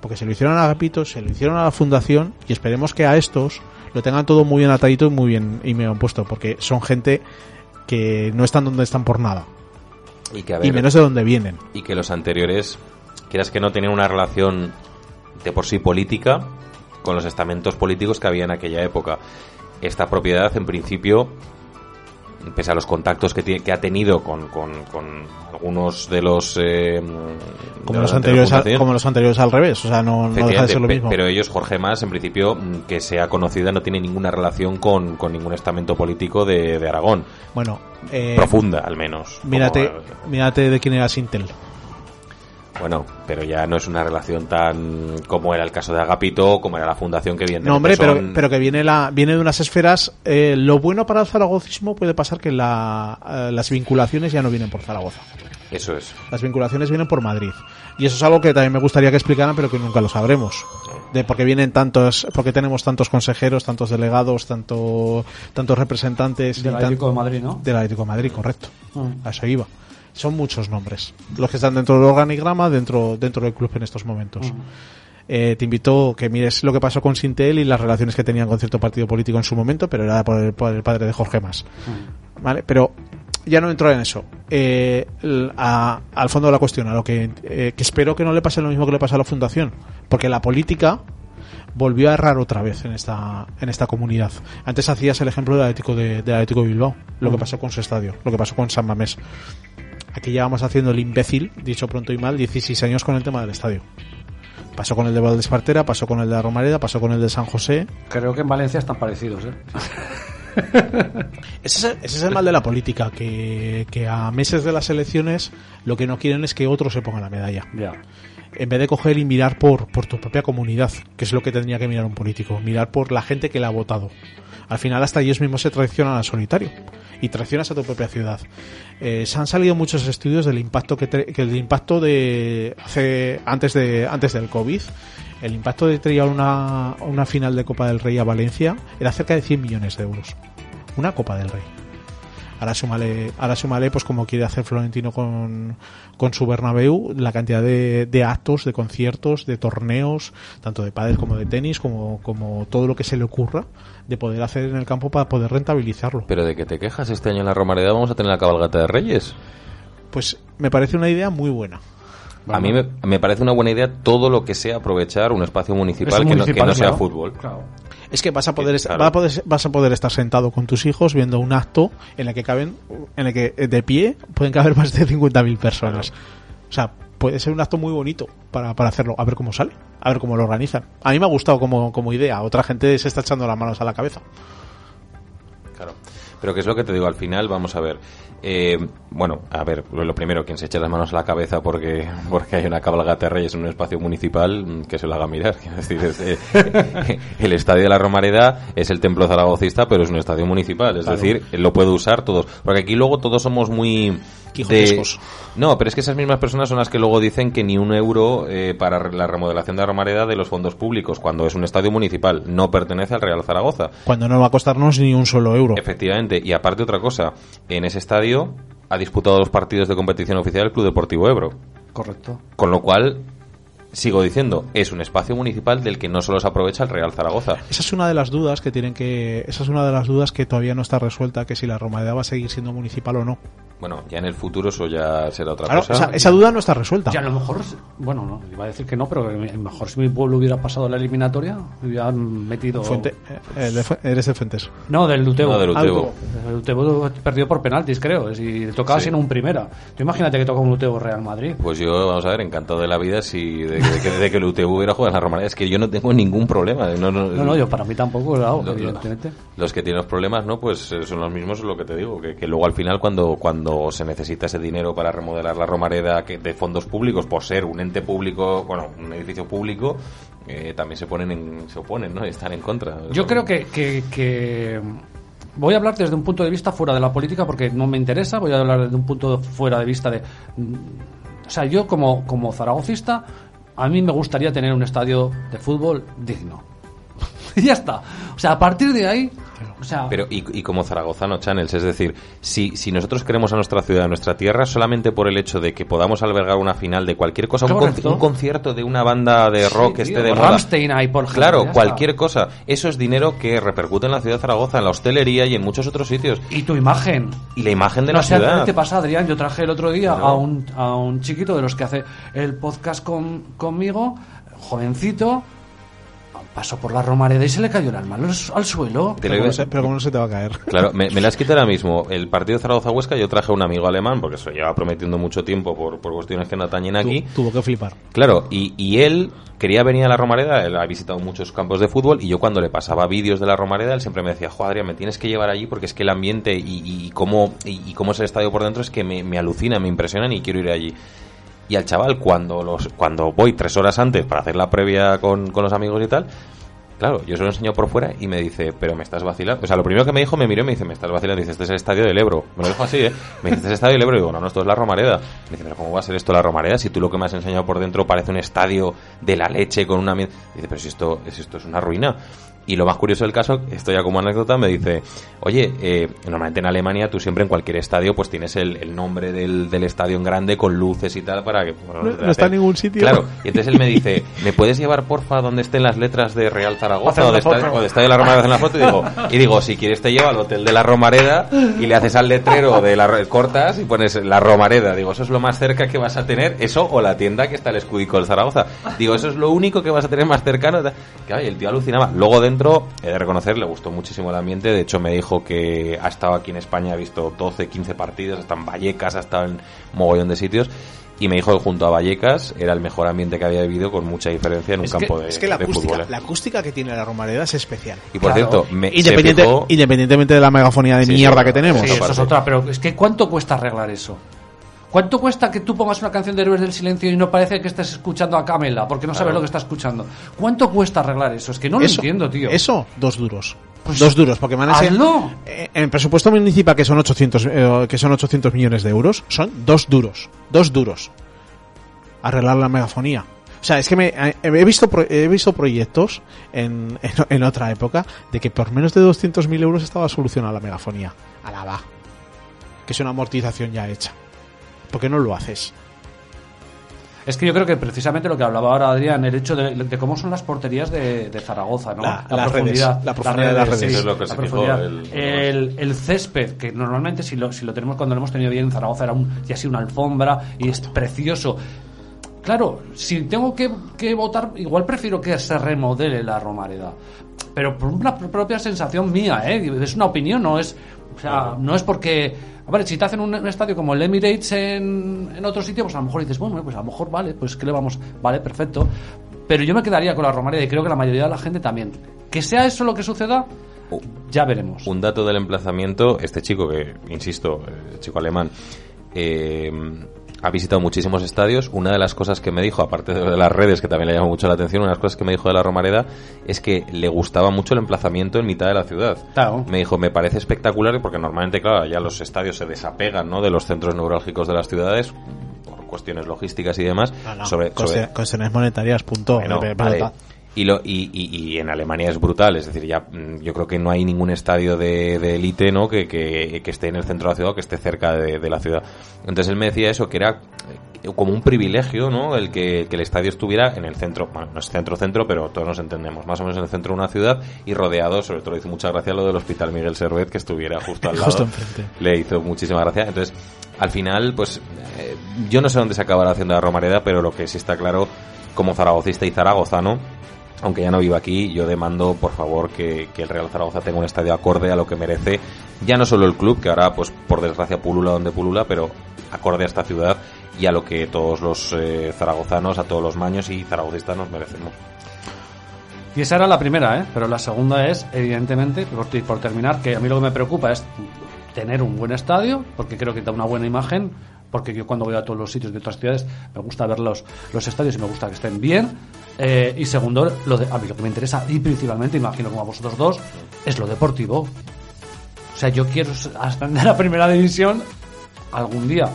B: Porque se lo hicieron a Agapito, se lo hicieron a la fundación y esperemos que a estos lo tengan todo muy bien atadito y muy bien y bien puesto, porque son gente que no están donde están por nada.
C: y que a
B: Y
C: ver,
B: menos de donde vienen.
C: y que los anteriores, quieras que no, tenían una relación de por sí política con los estamentos políticos que había en aquella época. Esta propiedad, en principio, pese a los contactos que, tiene- que ha tenido con, con- con algunos de los... eh,
B: Como
C: de
B: los, anteriores al, como los anteriores al revés. O sea, no, no deja de
C: Efectivamente,
B: ser lo
C: pe-
B: mismo.
C: Pero ellos, Jorge Más, en principio, que sea conocida, no tiene ninguna relación con, con ningún estamento político de, de Aragón.
B: Bueno, eh,
C: Profunda, al menos.
B: mírate,
C: Como,
B: mírate de quién era Sintel.
C: Bueno, pero ya no es una relación tan como era el caso de Agapito, como era la fundación que viene.
B: No, hombre, pero, pero que viene la viene de unas esferas. eh, lo bueno para el zaragozismo puede pasar que la, eh, las vinculaciones ya no vienen por Zaragoza.
C: Eso es.
B: Las vinculaciones vienen por Madrid. Y eso es algo que también me gustaría que explicaran, pero que nunca lo sabremos. De por qué vienen tantos, porque tenemos tantos consejeros, tantos delegados, tanto, tantos representantes
D: Del Atlético de Madrid, ¿no?
B: del Atlético de Madrid, correcto.
D: Mm.
B: A eso iba. Son muchos nombres. Los que están dentro del organigrama, dentro, dentro del club en estos momentos. Eh, te invito que mires lo que pasó con Sintel y las relaciones que tenían con cierto partido político en su momento, pero era por el, por el padre de Jorge Mas.
D: Mm.
B: ¿Vale? Pero ya no entro en eso. Eh, a- al fondo de la cuestión, a lo que, eh, que espero que no le pase lo mismo que le pasa a la Fundación. Porque la política volvió a errar otra vez en esta, en esta comunidad. Antes hacías el ejemplo del Atlético de, del Atlético de Bilbao, lo que pasó con su estadio, lo que pasó con San Mamés. Aquí ya vamos haciendo el imbécil, dicho pronto y mal, 16 años con el tema del estadio. Pasó con el de Valdespartera, pasó con el de la Romareda, pasó con el de San José.
D: Creo que en Valencia están parecidos, ¿eh?
B: Ese es, el, ese es el mal de la política, que, que a meses de las elecciones lo que no quieren es que otro se ponga la medalla.
D: Ya.
B: En vez de coger y mirar por, por tu propia comunidad, que es lo que tendría que mirar un político, mirar por la gente que le ha votado. Al final hasta ellos mismos se traicionan al solitario y traicionas a tu propia ciudad. Eh, se han salido muchos estudios del impacto que, que el impacto de hace antes de antes del covid, el impacto de traer una una final de Copa del Rey a Valencia era cerca de 100 millones de euros. Una Copa del Rey. Ahora súmale, ahora súmale pues como quiere hacer Florentino con, con su Bernabéu, la cantidad de, de actos, de conciertos, de torneos, tanto de pádel como de tenis, como, como todo lo que se le ocurra de poder hacer en el campo para poder rentabilizarlo.
C: Pero de que te quejas este año en la Romareda vamos a tener la cabalgata de Reyes.
B: Pues me parece una idea muy buena.
C: A mí me, me parece una buena idea todo lo que sea aprovechar un espacio municipal,
D: Es
C: que, no,
D: municipal,
C: que no sea
D: claro.
C: fútbol.
D: Claro.
B: Es que vas a poder,
C: claro.
B: vas a poder, vas a poder estar sentado con tus hijos viendo un acto en el que caben, en el que eh, de pie pueden caber más de 50.000 personas. O sea, puede ser un acto muy bonito para, para hacerlo. A ver cómo sale, a ver cómo lo organizan. A mí me ha gustado como, como idea. Otra gente se está echando las manos a la cabeza.
C: Claro. Pero que es lo que te digo, al final, vamos a ver. Eh, bueno, a ver, lo primero, quien se eche las manos a la cabeza porque, porque hay una cabalgata de reyes en un espacio municipal, mm, que se lo haga mirar. Quiero decir, es, eh, el estadio de la Romareda es el templo zaragocista, pero es un estadio municipal. Es
B: Claro.
C: decir, lo puede usar todos. Porque aquí luego todos somos muy...
B: Quijotescos.
C: No, pero es que esas mismas personas son las que luego dicen que ni un euro eh, para la remodelación de la Romareda de los fondos públicos, cuando es un estadio municipal, no pertenece al Real Zaragoza.
B: Cuando no va a costarnos ni un solo euro.
C: Efectivamente, y aparte otra cosa, en ese estadio ha disputado los partidos de competición oficial el Club Deportivo Ebro,
D: Correcto.
C: con lo cual sigo diciendo, es un espacio municipal del que no solo se aprovecha el Real Zaragoza.
B: Esa es una de las dudas que tienen que, esa es una de las dudas que todavía no está resuelta, que si la Romareda va a seguir siendo municipal o no.
C: Bueno, ya en el futuro eso ya será otra
B: Claro,
C: cosa.
B: esa, esa duda no está resuelta.
D: Y a lo mejor, bueno, no, iba a decir que no, pero a lo mejor si mi pueblo hubiera pasado la eliminatoria, hubieran metido.
B: Fuente, eh, el de eres de Fuentes.
D: No, del Lutebo.
C: No, del Utebo.
B: Algo.
D: El Utebo perdió por penaltis, creo. Y le tocaba
C: Sí.
D: siendo un primera. Tú imagínate que toca un Lutebo Real Madrid.
C: Pues yo, vamos a ver, encantado de la vida si de, de que, de que el UTV hubiera jugado en la Romareda. Es que yo no tengo ningún problema. No, no,
D: No, no, yo para mí tampoco, claro,
C: Lo- lo-
D: evidentemente.
C: Los que tienen los problemas, ¿no? Pues eh, son los mismos, es lo que te digo, que, que luego al final cuando, cuando se necesita ese dinero para remodelar la Romareda que, de fondos públicos por ser un ente público, bueno, un edificio público, eh, también se ponen en, se oponen, ¿no? Y están en contra.
D: Yo creo que, que, que- voy a hablar desde un punto de vista fuera de la política porque no me interesa, voy a hablar desde un punto fuera de vista de... mm, O sea, yo como, como zaragocista, a mí me gustaría tener un estadio de fútbol digno. y ya está. O sea, a partir de ahí... O sea,
C: Pero y, y como zaragozano channels, es decir, si, si nosotros queremos a nuestra ciudad, a nuestra tierra, solamente por el hecho de que podamos albergar una final de cualquier cosa, un, concierto de una banda de rock que
D: Sí,
C: esté
D: tío,
C: de moda.
D: Rammstein ahí, por ejemplo,
C: Claro, cualquier
D: está.
C: cosa. Eso es dinero que repercute en la ciudad de Zaragoza, en la hostelería y en muchos otros sitios.
D: y tu imagen.
C: Y la imagen de
D: no
C: la
D: sé,
C: ciudad.
D: ¿qué te pasa, Adrián? Yo traje el otro día a, un, a un chiquito de los que hace el podcast con, conmigo, jovencito, pasó por la Romareda y se le cayó el alma al, al suelo.
C: Te
B: Pero
C: lo
B: como,
C: iba-
B: no se, pero como no se te va a caer.
C: Claro, me, me las quito ahora mismo. El partido de Zaragoza-Huesca yo traje a un amigo alemán, porque eso lleva prometiendo mucho tiempo por, por cuestiones que no atañen aquí.
B: Tu- tuvo que flipar.
C: Claro, y, y él quería venir a la Romareda, él ha visitado muchos campos de fútbol y yo cuando le pasaba vídeos de la Romareda, él siempre me decía, joder, Adrián, me tienes que llevar allí porque es que el ambiente y, y cómo, y, y cómo es el estadio por dentro es que me, me alucina, me impresionan y quiero ir allí. Y al chaval, cuando, los, cuando voy tres horas antes para hacer la previa con, con los amigos y tal, Claro, yo se lo enseño por fuera y me dice, pero me estás vacilando. O sea, lo primero que me dijo, me miró y me dice, me estás vacilando. Dice, este es el estadio del Ebro. Me lo dijo así, ¿eh? Me dice, este es el estadio del Ebro. Y digo, no, no, esto es la Romareda. Me dice, pero ¿cómo va a ser esto la Romareda? Si tú lo que me has enseñado por dentro parece un estadio de la leche con una... Dice, pero si esto, si esto es una ruina. Y lo más curioso del caso, esto ya como anécdota, me dice, oye, eh, normalmente en Alemania tú siempre en cualquier estadio pues tienes el, el nombre del, del, estadio en grande con luces y tal para que...
B: Bueno, no, no está en ningún sitio.
C: Claro, y entonces él me dice, ¿me puedes llevar porfa donde estén las letras de Real Zaragoza o de, estadio, o de Estadio de la Romareda en la foto? Y digo, y digo, si quieres te llevo al hotel de la Romareda y le haces al letrero de las cortas y pones la Romareda. Digo, eso es lo más cerca que vas a tener, eso o la tienda que está el escudico del Zaragoza. Digo, eso es lo único que vas a tener más cercano. Que, ay, el tío alucinaba. Luego dentro, he de reconocer, le gustó muchísimo el ambiente. De hecho, me dijo que ha estado aquí en España, ha visto 12, 15 partidos, hasta en Vallecas, ha estado en mogollón de sitios. Y me dijo que junto a Vallecas era el mejor ambiente que había vivido con mucha diferencia en un
B: es
C: campo
B: que,
C: de,
B: es que la acústica,
C: fútbol.
B: La acústica que tiene la Romareda es especial.
C: Y por
D: Claro.
C: cierto, me,
B: Independiente,
C: fijó-
B: independientemente de la megafonía de
C: Sí,
B: mierda
C: sí,
B: que tenemos.
D: Sí, eso es otra, pero es que ¿cuánto cuesta arreglar eso? ¿Cuánto cuesta que tú pongas una canción de Héroes del Silencio y no parece que estés escuchando a Camela porque no sabes
C: Claro.
D: lo que estás escuchando? ¿Cuánto cuesta arreglar eso? Es que no lo
B: eso,
D: entiendo, tío.
B: Eso, dos duros.
D: Pues,
B: dos duros, porque me han enseñado-
D: hazlo.
B: Eh, En el presupuesto municipal que son 800 eh, que son 800 millones de euros, son dos duros, dos duros. Arreglar la megafonía. O sea, es que me, eh, he visto he visto proyectos en, en, en otra época de que por menos de 200.000 euros estaba solucionada la megafonía. Alaba. Que es una amortización ya hecha. ¿Por qué no lo haces?
D: Es que yo creo que precisamente lo que hablaba ahora Adrián, el hecho de, de cómo son las porterías de, de Zaragoza, ¿no?
B: La- las redes, la profundidad de las redes.
C: Eso es lo que
D: la profundidad.
C: el-
D: el, el césped, que normalmente si lo, si lo tenemos cuando lo hemos tenido bien en Zaragoza era un, ya así una alfombra y es precioso. Claro, si tengo que, que votar, igual prefiero que se remodele la Romareda. Pero por una pr- propia sensación mía, ¿eh? Es una opinión, no es... O sea, no es porque... A ver, si te hacen un, un estadio como el Emirates en, en otro sitio, pues a lo mejor dices, bueno, pues a lo mejor vale, pues que le vamos... Vale, perfecto. Pero yo me quedaría con la Romareda y creo que la mayoría de la gente también. Que sea eso lo que suceda, ya veremos.
C: Un dato del emplazamiento, este chico que, insisto, eh, chico alemán, eh, ha visitado muchísimos estadios. Una de las cosas que me dijo, aparte de las redes, que también le llamó mucho la atención, una de las cosas que me dijo de la Romareda es que le gustaba mucho el emplazamiento en mitad de la ciudad.
D: Claro.
C: Me dijo, me parece espectacular porque normalmente, claro, ya los estadios se desapegan ¿no? de los centros neurálgicos de las ciudades por cuestiones logísticas y demás.
B: No,
C: sobre, sobre-
B: cuestiones monetarias, punto.
C: bueno,
B: Eh,
C: vale. Y, lo, y, y- y en Alemania es brutal, es decir, ya mm, yo creo que no hay ningún estadio de de élite ¿no? Que, que, que esté en el centro de la ciudad o que esté cerca de, de la ciudad. Entonces él me decía eso, que era eh, como un privilegio ¿no? el que, que el estadio estuviera en el centro, bueno, no es centro-centro, pero todos nos entendemos, más o menos en el centro de una ciudad y rodeado, sobre todo le hizo mucha gracia lo del Hospital Miguel Servet, que estuviera justo al lado.
B: Justo enfrente.
C: Le hizo muchísima gracia. Entonces, al final, pues eh, yo no sé dónde se acabará haciendo la Romareda, pero lo que sí está claro, como zaragocista y zaragozano, aunque ya no viva aquí, yo demando, por favor, que, el Real Zaragoza tenga un estadio acorde a lo que merece, ya no solo el club, que ahora, pues por desgracia, pulula donde pulula, pero acorde a esta ciudad y a lo que todos los eh, zaragozanos, a todos los maños y zaragocistas nos merecemos.
D: Y esa era la primera, ¿eh? Pero la segunda es, evidentemente, por, por terminar, que a mí lo que me preocupa es tener un buen estadio, porque creo que da una buena imagen, porque yo cuando voy a todos los sitios de otras ciudades me gusta ver los, los estadios y me gusta que estén bien. Eh, y segundo, lo de, a mí lo que me interesa, y principalmente, imagino como a vosotros dos, es lo deportivo. O sea, yo quiero ascender a primera división algún día.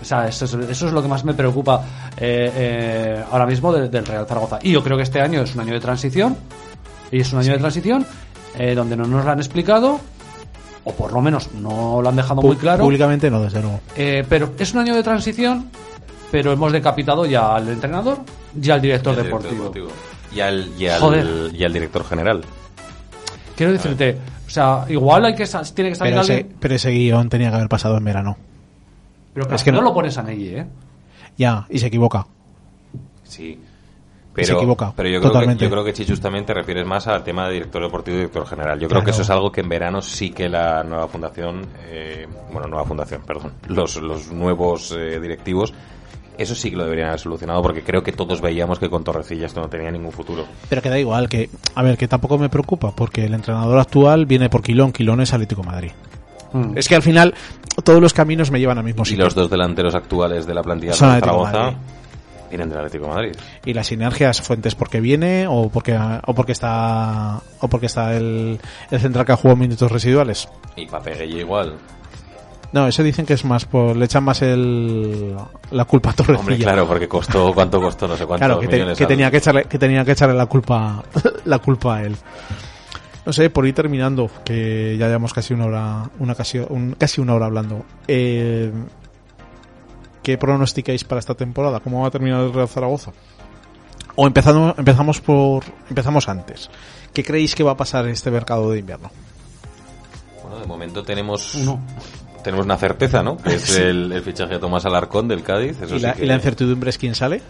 D: O sea, eso es, eso es lo que más me preocupa eh, eh, ahora mismo de- del Real Zaragoza. Y yo creo que este año es un año de transición. Y es un año de transición eh, donde no nos lo han explicado, o por lo menos no lo han dejado muy claro.
B: Públicamente no, desde luego.
D: Eh, pero es un año de transición, pero hemos decapitado ya al entrenador y al director
C: Y al director
D: deportivo.
C: Y al, y, al,
D: Joder.
C: y al director general.
D: Quiero decirte, o sea, igual hay que tiene que salir
B: Pero ese,
D: alguien,
B: pero ese guion tenía que haber pasado en verano.
D: pero
B: es
D: casi
B: que
D: no,
B: no.
D: lo pones a Nelly, ¿eh?
B: Ya, y se equivoca.
C: Sí.
B: Se equivoca,
C: Pero yo creo, que,
B: totalmente.
C: yo creo que Chichus también te refieres más al tema de director deportivo y director general. Yo creo que eso es algo que en verano sí que la nueva fundación, eh, bueno, nueva fundación, perdón, los, los nuevos eh, directivos, eso sí que lo deberían haber solucionado porque creo que todos veíamos que con Torrecilla esto no tenía ningún futuro.
B: Pero que da igual, que, a ver, que tampoco me preocupa, porque el entrenador actual viene por Quilón, Quilón es Atlético de Madrid.
D: Mm.
B: Es que al final todos los caminos me llevan al mismo
C: Y
B: sitio.
C: los dos delanteros actuales de la plantilla
B: Son
C: de Zaragoza,
B: Madrid.
C: Vienen del Atlético de Madrid.
B: ¿Y las sinergias fuentes porque viene o porque o porque está o porque está el, el central que ha jugado minutos residuales?
C: Y Papegueye igual.
B: No, eso dicen que es más por le echan más el la culpa a Torrecilla.
C: Hombre, claro, porque costó, ¿cuánto costó? No sé cuántos
B: Claro, que, te-
C: millones
B: que
C: al-
B: tenía que echarle que tenía que echarle la culpa la culpa a él. No sé, por ir terminando, que ya llevamos casi una hora, una casi, un- casi una hora hablando. Eh, ¿Qué pronosticáis para esta temporada? ¿Cómo va a terminar el Real Zaragoza? O empezamos, empezamos por, empezamos antes. ¿Qué creéis que va a pasar este mercado de invierno?
C: Bueno, de momento tenemos
D: Uno.
C: tenemos una certeza, ¿no? Que es el, el fichaje de Tomás Alarcón del Cádiz. Eso
B: ¿Y,
C: sí
B: la,
C: que-
B: y la incertidumbre es quién sale?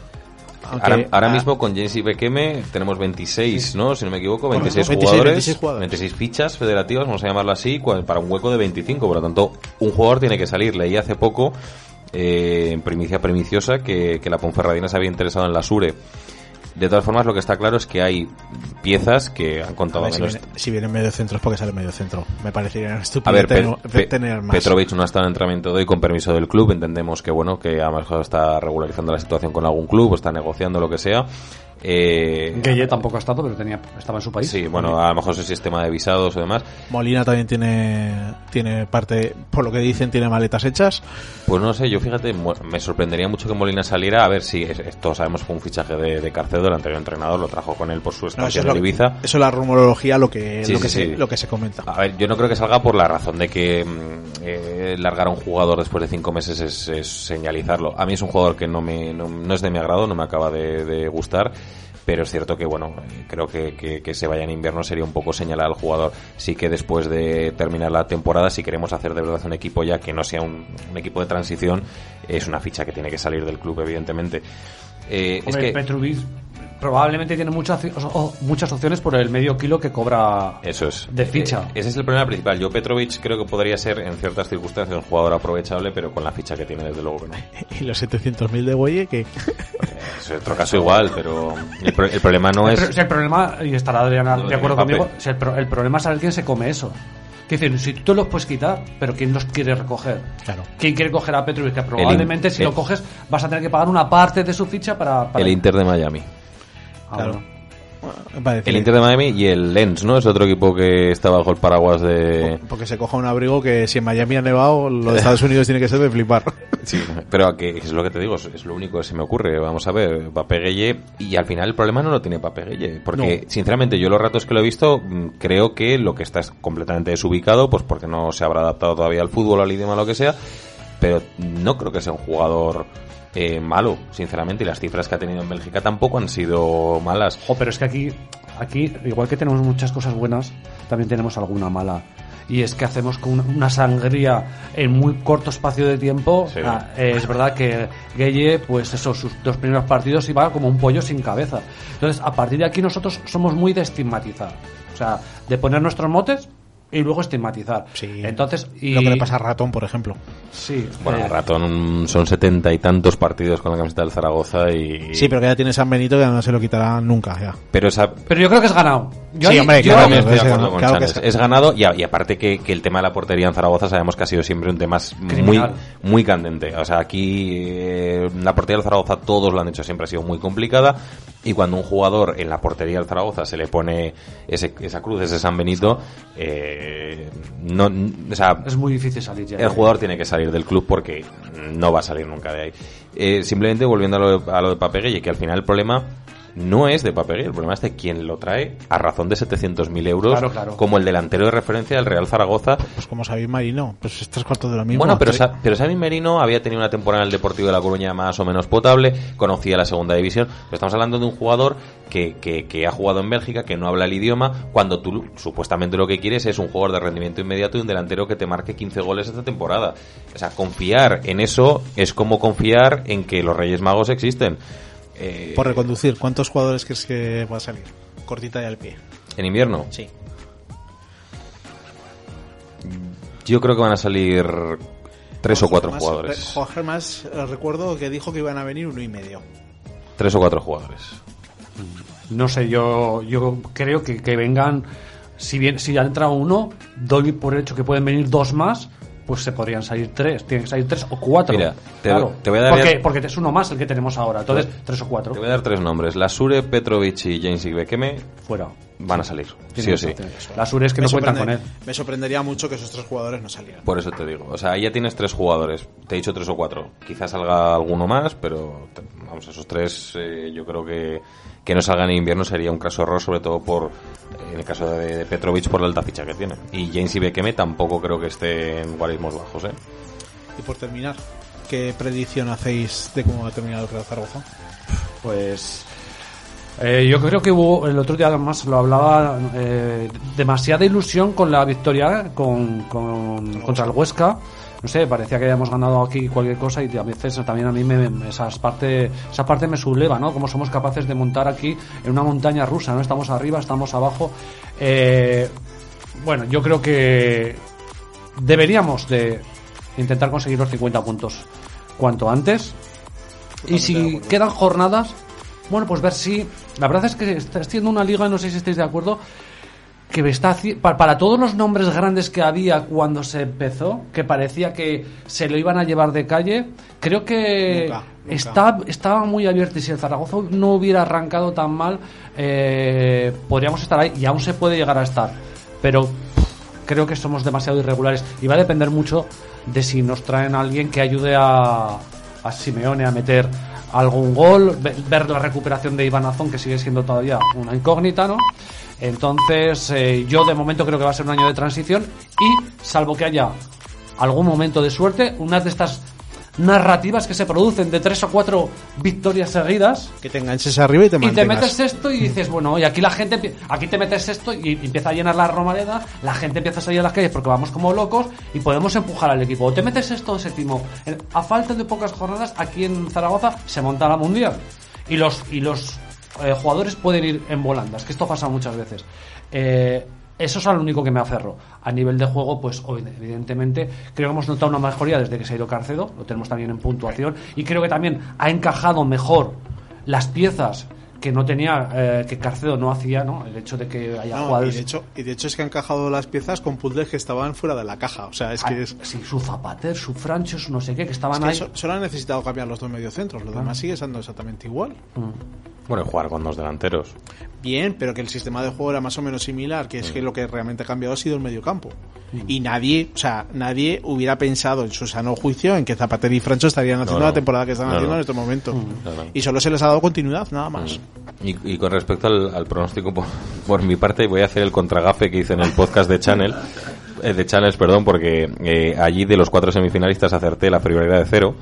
B: Aunque-
C: Ahora, ahora
B: ah,
C: mismo con James y Bekeme tenemos 26, ¿no? Si no me equivoco, 26,
B: 26,
C: jugadores,
B: 26 jugadores.
C: 26 fichas federativas, vamos a llamarlo así, para un hueco de 25. Por lo tanto, un jugador tiene que salir. Leí hace poco, eh, en primicia premiciosa, que, que la Ponferradina se había interesado en la Sure. De todas formas, lo que está claro es que hay piezas que han contado
B: ver, si,
C: menos.
B: viene, si viene en medio centro es porque sale medio centro. Me parecería estúpido
C: A ver,
B: tener,
C: Pe-
B: tener más.
C: Petrovic no ha estado en entrenamiento de hoy con permiso del club. Entendemos que bueno que a lo mejor está regularizando la situación con algún club, o está negociando lo que sea. Eh,
D: Gueye tampoco ha estado, pero tenía, estaba en su país.
C: Sí, bueno, a lo mejor es el sistema de visados o demás.
B: Molina también tiene tiene parte, por lo que dicen, tiene maletas hechas.
C: Pues no sé, yo fíjate, mu- me sorprendería mucho que Molina saliera. A ver si es- es- todos sabemos fue un fichaje de, de Carcedo, el anterior entrenador, lo trajo con él por su
B: No,
C: estancia
B: es
C: en Ibiza.
B: eso es la rumorología, lo que,
C: Sí,
B: lo, que
C: sí,
B: se,
C: sí.
B: lo que se comenta.
C: A ver, yo no creo que salga por la razón de que mm, eh, largar a un jugador después de cinco meses es, es señalizarlo. A mí es un jugador que no, me, no, no es de mi agrado, no me acaba de, de gustar. Pero es cierto que, bueno, creo que, que, se vaya en invierno sería un poco señalar al jugador. Sí que después de terminar la temporada, si queremos hacer de verdad un equipo ya que no sea un equipo de transición, es una ficha que tiene que salir del club, evidentemente. Eh, es
D: Hombre,
C: que,
D: Petrovic probablemente tiene muchas, o- muchas opciones por el medio kilo que cobra
C: Eso es.
D: de ficha.
C: Eh, ese es el problema principal. Yo Petrovic creo que podría ser en ciertas circunstancias un jugador aprovechable, pero con la ficha que tiene desde luego que no.
B: Y los 700.000 de Boye, que
C: Es otro caso igual, pero el, pro- el problema no es...
D: si el problema, y estará Adriana de acuerdo conmigo, si el, pro- el problema es saber quién se come eso. Que decir, si tú los puedes quitar, pero ¿quién los quiere recoger?
B: Claro.
D: ¿Quién quiere coger a Petrovic? Que probablemente si
C: el-
D: lo coges vas a tener que pagar una parte de su ficha para... para-
C: El Inter de Miami.
D: Ah,
B: Claro.
D: bueno.
C: El Inter de Miami y el Lens, ¿no? Es otro equipo que está bajo el paraguas de...
B: porque se coja un abrigo que si en Miami ha nevado, lo de Estados Unidos tiene que ser de flipar.
C: Sí, pero que es lo que te digo, es, lo único que se me ocurre. Vamos a ver, Papegueye, y al final el problema no lo tiene Papegueye, porque
B: No.
C: sinceramente yo los ratos que lo he visto mm, creo que lo que está es completamente desubicado, pues porque no se habrá adaptado todavía al fútbol, al idioma, lo que sea, pero no creo que sea un jugador eh, malo, sinceramente, y las cifras que ha tenido en Bélgica tampoco han sido malas.
D: Jo, pero es que aquí, aquí, igual que tenemos muchas cosas buenas, también tenemos alguna mala. Y es que hacemos con una- sangría en muy corto espacio de tiempo.
C: Sí.
D: Ah, eh, es verdad que Gueye, pues eso, sus dos primeros partidos iba como un pollo sin cabeza. Entonces, a partir de aquí nosotros somos muy de estigmatizar. O sea, de poner nuestros motes y luego estigmatizar.
B: Sí.
D: Entonces, y...
B: Lo que le pasa a Ratón, por ejemplo.
D: Sí.
C: Bueno,
D: eh,
C: ratón son setenta y tantos partidos con la camiseta del Zaragoza y...
B: Sí, pero que ya tiene San Benito que no se lo quitará nunca ya.
C: pero esa,
D: pero yo creo que es ganado. Yo
B: Sí, hombre,
D: yo-
B: claro,
C: también estoy de
B: ese-
C: acuerdo con
B: claro que
C: Chanes.
B: es-
C: es ganado y, a- y aparte que, que el tema de la portería en Zaragoza sabemos que ha sido siempre un tema muy, muy candente. O sea, aquí eh, la portería del Zaragoza todos lo han hecho, siempre ha sido muy complicada y cuando un jugador en la portería del Zaragoza se le pone ese- esa cruz, ese San Benito, eh, no, o sea,
D: Es muy difícil salir ya.
C: el jugador tiene que salir del club porque no va a salir nunca de ahí. Eh, simplemente volviendo a lo de, a lo de que al final el problema no es de Papegueye, el problema es de quien lo trae a razón de 700.000 euros,
D: Claro, claro.
C: como el delantero de referencia del Real Zaragoza.
B: Pues como Xavi Marino, pues es tres cuartos de lo mismo.
C: Bueno, pero, Sa- pero Xavi Merino había tenido una temporada en el Deportivo de La Coruña más o menos potable, conocía la segunda división, pero estamos hablando de un jugador que, que, que ha jugado en Bélgica, que no habla el idioma, cuando tú supuestamente lo que quieres es un jugador de rendimiento inmediato y un delantero que te marque 15 goles esta temporada. O sea, confiar en eso es como confiar en que los Reyes Magos existen. Eh,
B: Por reconducir, ¿cuántos jugadores crees que va a salir? Cortita y al pie.
C: en invierno,
B: Sí.
C: yo creo que van a salir tres o cuatro
B: Más-
C: jugadores.
B: Jorge más eh, recuerdo que dijo que iban a venir uno y medio.
C: Tres o cuatro jugadores.
D: No sé, yo, yo creo que, que vengan. Si bien si ya entra uno, doy por hecho que pueden venir dos más pues se podrían salir tres. Tienen que salir tres o cuatro.
C: Mira, te-
D: claro.
C: te voy a dar
D: porque,
C: ya-
D: porque es uno más el que tenemos ahora. Entonces, tres o cuatro.
C: Te voy a dar tres nombres. Lasure, Petrovic y James Ibekeme
D: Fuera.
C: van a salir. Sí o sí.
D: Las Ures que
B: me,
D: no cuentan con él.
B: me sorprendería mucho que esos tres jugadores no salieran.
C: Por eso te digo. O sea, ahí ya tienes tres jugadores. Te he dicho tres o cuatro. Quizás salga alguno más, pero te- vamos, esos tres eh, yo creo que que no salgan en invierno sería un caso error, sobre todo por en el caso de, Petrovic por la alta ficha que tiene. Y James Ibekeme tampoco creo que esté en guarismos bajos, ¿eh?
B: Y por terminar, ¿qué predicción hacéis de cómo va a terminar el Real Zaragoza?
D: Pues eh, yo creo que hubo el otro día además lo hablaba eh, demasiada ilusión con la victoria con, con- contra el Huesca. No sé, parecía que habíamos ganado aquí cualquier cosa y a veces también a mí me, me- esas parte, esa parte me subleva, ¿no? Cómo somos capaces de montar aquí en una montaña rusa, ¿no? Estamos arriba, estamos abajo. Eh, bueno, yo creo que deberíamos de intentar conseguir los 50 puntos cuanto antes. Y si quedan jornadas, bueno, pues ver si. La verdad es que está siendo una liga, no sé si estáis de acuerdo, que está para todos los nombres grandes que había cuando se empezó, que parecía que se lo iban a llevar de calle, creo que
B: Nunca, nunca.
D: Está, estaba muy abierto y si el Zaragoza no hubiera arrancado tan mal, eh, podríamos estar ahí y aún se puede llegar a estar. Pero pff, creo que somos demasiado irregulares y va a depender mucho de si nos traen a alguien que ayude a, a Simeone a meter algún gol, ve- ver la recuperación de Iván Azón, que sigue siendo todavía una incógnita, ¿no? Entonces, eh, yo de momento creo que va a ser un año de transición y, salvo que haya algún momento de suerte, unas de estas narrativas que se producen de tres o cuatro victorias seguidas,
B: Que te enganches arriba y te
D: y te
B: mantengas.
D: metes esto y dices, bueno, y aquí la gente, aquí te metes esto y empieza a llenar la romareda, la gente empieza a salir a las calles porque vamos como locos y podemos empujar al equipo. O te metes esto séptimo. En- A falta de pocas jornadas, aquí en Zaragoza se monta la mundial. Y los, y los eh, jugadores pueden ir en volandas, que esto pasa muchas veces. Eh, eso es lo único que me aferro. A nivel de juego, pues evidentemente, creo que hemos notado una mejoría desde que se ha ido Carcedo, lo tenemos también en puntuación, y creo que también ha encajado mejor las piezas que no tenía, eh, que Carcedo no hacía, ¿no? El hecho de que haya
B: No, y,
D: jugadores.
B: de hecho, y de hecho es que han encajado las piezas con puzzles que estaban fuera de la caja. O sea, es que
D: Ah,
B: es,
D: sí, su Zapater, su Francho, su no sé qué, que
B: es
D: estaban
B: que
D: ahí.
B: so- solo han necesitado cambiar los dos mediocentros. Lo demás sigue siendo exactamente igual.
C: Bueno, jugar con dos delanteros.
B: Bien, pero que el sistema de juego era más o menos similar, que es que lo que realmente ha cambiado ha sido el mediocampo. Y nadie, o sea, nadie hubiera pensado en su sano juicio en que Zapatero y Francho estarían haciendo
C: no.
B: la temporada que están
C: No,
B: haciendo
C: no.
B: en este momento.
C: No, no.
B: Y solo se les ha dado continuidad, nada más.
C: Y, y con respecto al, al pronóstico, por, por mi parte, voy a hacer el contragafe que hice en el podcast de Channel, eh, de Channels, perdón, porque eh, allí de los cuatro semifinalistas acerté la prioridad de cero.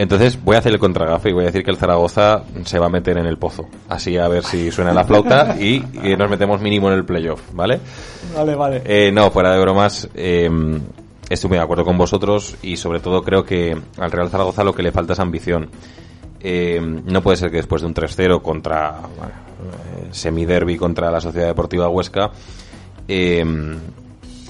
C: Entonces voy a hacer el contragafe y voy a decir que el Zaragoza se va a meter en el pozo. Así a ver si suena la flauta y, y nos metemos mínimo en el playoff, ¿vale?
D: Vale, vale.
C: Eh, no, fuera de bromas, eh, estoy muy de acuerdo con vosotros y sobre todo creo que al Real Zaragoza lo que le falta es ambición. Eh, no puede ser que después de un 3-0 contra bueno, eh, semiderby contra la Sociedad Deportiva Huesca, eh,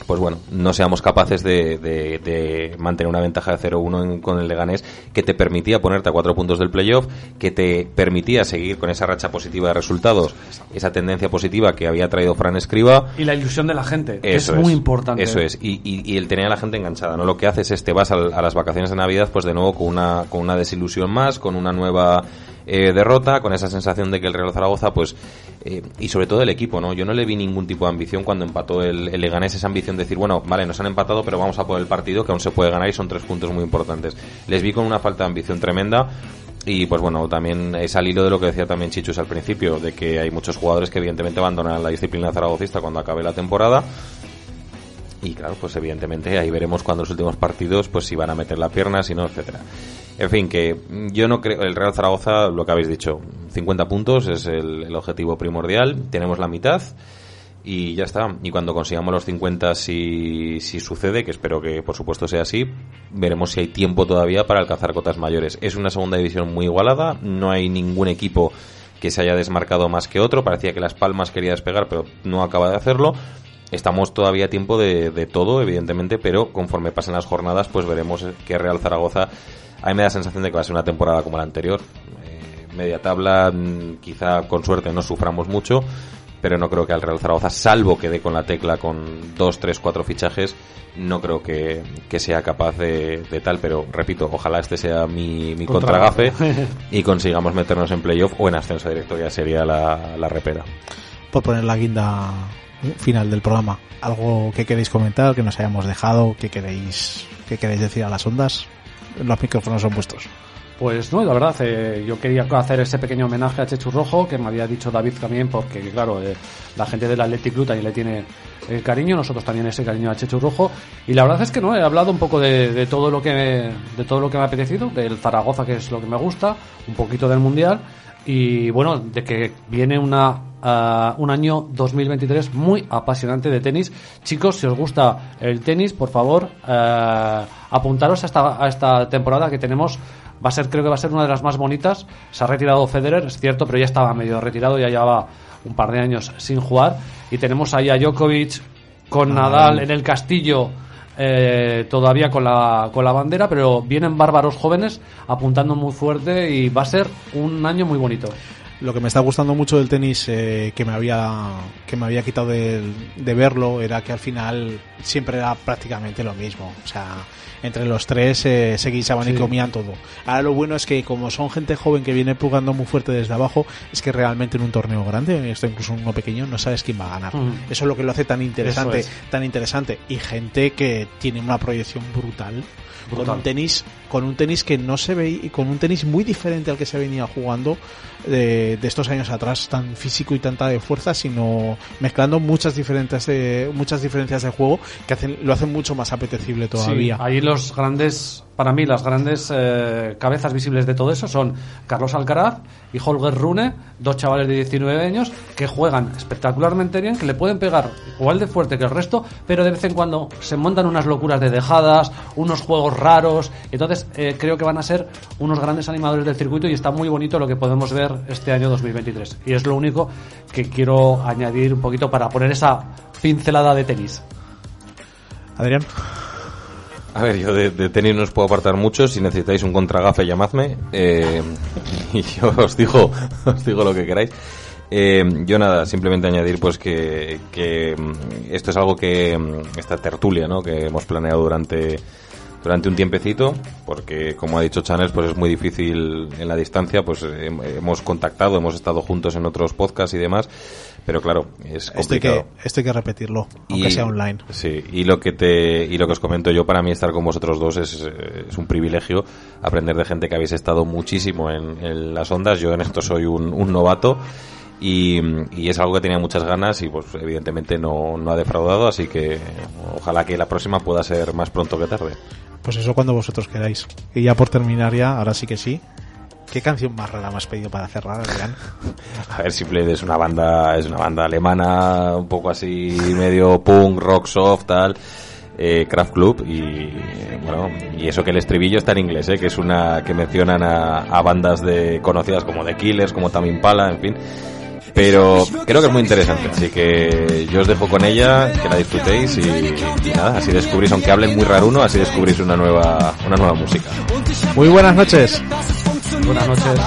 C: pues bueno, no seamos capaces de, de- de mantener una ventaja de 0-1 en- con el Leganés que te permitía ponerte a cuatro puntos del playoff, que te permitía seguir con esa racha positiva de resultados, esa tendencia positiva que había traído Fran Escriba.
D: Y la ilusión de la gente, que
C: Eso
D: es muy importante.
C: Eso es. Y, y- y el tener a la gente enganchada, ¿no? Lo que haces es te vas al- a, las vacaciones de Navidad, pues de nuevo con una, con una desilusión más, con una nueva eh, derrota, con esa sensación de que el Real Zaragoza, pues, eh, y sobre todo el equipo, ¿no? Yo no le vi ningún tipo de ambición cuando empató el, el Leganés, esa ambición de decir, bueno, vale, nos han empatado, pero vamos a por el partido, que aún se puede ganar y son tres puntos muy importantes. Les vi con una falta de ambición tremenda. Y pues bueno, también es al hilo de lo que decía también Chichus al principio, de que hay muchos jugadores que evidentemente abandonarán la disciplina zaragocista cuando acabe la temporada. Y claro, pues evidentemente ahí veremos cuando los últimos partidos, pues si van a meter la pierna, si no, etcétera. En fin, que yo no creo, el Real Zaragoza, lo que habéis dicho, 50 puntos es el, objetivo primordial, tenemos la mitad y ya está. Y cuando consigamos los 50, si, si sucede, que espero que por supuesto sea así, veremos si hay tiempo todavía para alcanzar cotas mayores. Es una segunda división muy igualada, no hay ningún equipo que se haya desmarcado más que otro, parecía que Las Palmas quería despegar, pero no acaba de hacerlo. Estamos todavía a tiempo de, de todo, evidentemente, pero conforme pasen las jornadas, pues veremos que Real Zaragoza. A mí me da la sensación de que va a ser una temporada como la anterior. Eh, media tabla, mm, quizá con suerte no suframos mucho, pero no creo que al Real Zaragoza, salvo que dé con la tecla con dos, tres, cuatro fichajes, no creo que, que sea capaz de, de, tal, pero repito, ojalá este sea mi, mi contragafe y consigamos meternos en playoff o en ascenso directo, ya sería la, la repera.
B: Por poner la guinda final del programa, ¿algo que queréis comentar, que nos hayamos dejado, que queréis, que queréis decir a las ondas? Los micrófonos son vuestros.
D: Pues no, la verdad, eh, yo quería hacer ese pequeño homenaje a Chechu Rojo, que me había dicho David también, porque claro, eh, la gente del Athletic Club también le tiene el cariño, nosotros también ese cariño a Chechu Rojo. Y la verdad es que no, he hablado un poco de, de todo lo que de todo lo que me ha apetecido, del Zaragoza, que es lo que me gusta, un poquito del Mundial, y bueno, de que viene una uh, un año 2023 muy apasionante de tenis. Chicos, si os gusta el tenis, por favor, uh, apuntaros a esta, a esta temporada que tenemos. Va a ser creo que va a ser una de las más bonitas. Se ha retirado Federer es cierto pero ya estaba medio retirado ya llevaba un par de años sin jugar. Y tenemos ahí a Djokovic con ah, Nadal en el castillo eh, todavía con la, con la bandera pero vienen bárbaros jóvenes apuntando muy fuerte y va a ser un año muy bonito
B: lo que me está gustando mucho del tenis eh, que me había que me había quitado de, verlo era que al final siempre era prácticamente lo mismo. O sea entre los tres eh, se guisaban sí. y comían todo ahora lo bueno es que como son gente joven que viene jugando muy fuerte desde abajo es que realmente en un torneo grande esto incluso uno pequeño no sabes quién va a ganar mm. eso es lo que lo hace tan interesante es. tan interesante y gente que tiene una proyección brutal Brutal. con un tenis con un tenis que no se ve y con un tenis muy diferente al que se venía jugando de, de, estos años atrás tan físico y tanta de fuerza sino mezclando muchas diferentes de, muchas diferencias de juego que hacen, lo hacen mucho más apetecible todavía
D: sí, ahí los grandes para mí las grandes eh, cabezas visibles de todo eso son Carlos Alcaraz y Holger Rune, dos chavales de 19 años que juegan espectacularmente bien, que le pueden pegar igual de fuerte que el resto, pero de vez en cuando se montan unas locuras de dejadas, unos juegos raros, entonces eh, creo que van a ser unos grandes animadores del circuito y está muy bonito lo que podemos ver este año 2023. Y es lo único que quiero añadir un poquito para poner esa pincelada de tenis.
B: Adrián.
C: A ver, yo de, de, tenis no os puedo apartar mucho. Si necesitáis un contragafe, llamadme. Eh, y yo os digo, os digo lo que queráis. Eh, yo nada, simplemente añadir pues que, que esto es algo que esta tertulia, ¿no? Que hemos planeado durante durante un tiempecito, porque como ha dicho Chanel, pues es muy difícil en la distancia, pues hemos contactado, hemos estado juntos en otros podcasts y demás, pero claro, es complicado.
B: Esto hay que, esto hay que repetirlo, aunque
C: y,
B: sea online.
C: Sí, y lo que te y lo que os comento yo, para mí estar con vosotros dos es, es un privilegio, aprender de gente que habéis estado muchísimo en, en las ondas, yo en esto soy un, un novato. Y, y, es algo que tenía muchas ganas y pues evidentemente no, no ha defraudado, así que ojalá que la próxima pueda ser más pronto que tarde.
B: Pues eso cuando vosotros queráis. Y ya por terminar ya, ahora sí que sí. ¿Qué canción más rara me has pedido para cerrar, Adrián?
C: A ver, Simple es una banda, es una banda alemana, un poco así medio punk, rock soft, tal. Eh, Craft Club y bueno y eso que el estribillo está en inglés ¿eh? que es una que mencionan a, a bandas de conocidas como The Killers como Tamim Pala en fin pero creo que es muy interesante, así que yo os dejo con ella, que la disfrutéis y, y nada, así descubrís, aunque hablen muy raro uno, así descubrís una nueva, una nueva música.
B: Muy buenas noches.
D: Buenas noches.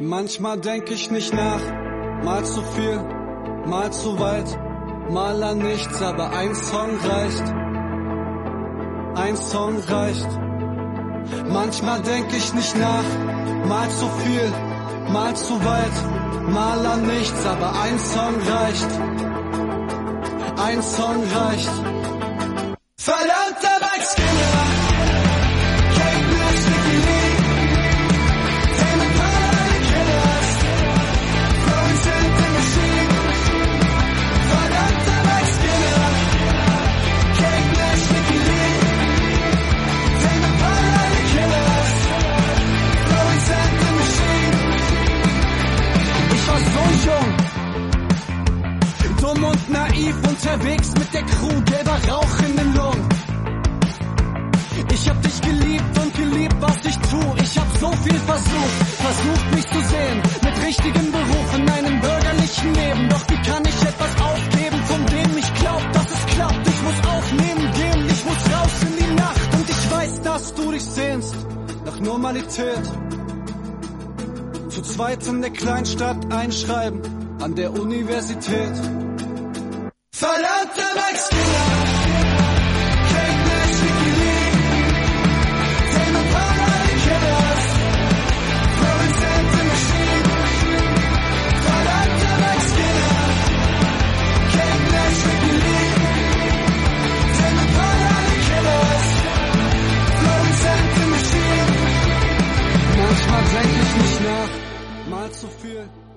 E: Manchmal denke ich nicht nach, mal zu viel mal zu weit, mal an nichts, aber ein Song reicht. Ein Song reicht. Manchmal denk ich nicht nach, mal zu viel, mal zu weit, mal an nichts, aber ein Song reicht. Ein Song reicht. Dieb unterwegs mit der Crew, gelber Rauch in den Lungen. Ich hab dich geliebt und geliebt, was ich tu. Ich hab so viel versucht, versucht mich zu sehen. Mit richtigen Beruf in meinem bürgerlichen Leben. Doch wie kann ich etwas aufgeben, von dem ich glaub, dass es klappt? Ich muss aufnehmen gehen, ich muss raus in die Nacht. Und ich weiß, dass du dich sehnst nach Normalität. Zu zweit in der Kleinstadt einschreiben an der Universität. Manchmal denke ich nicht nach, mal zu viel.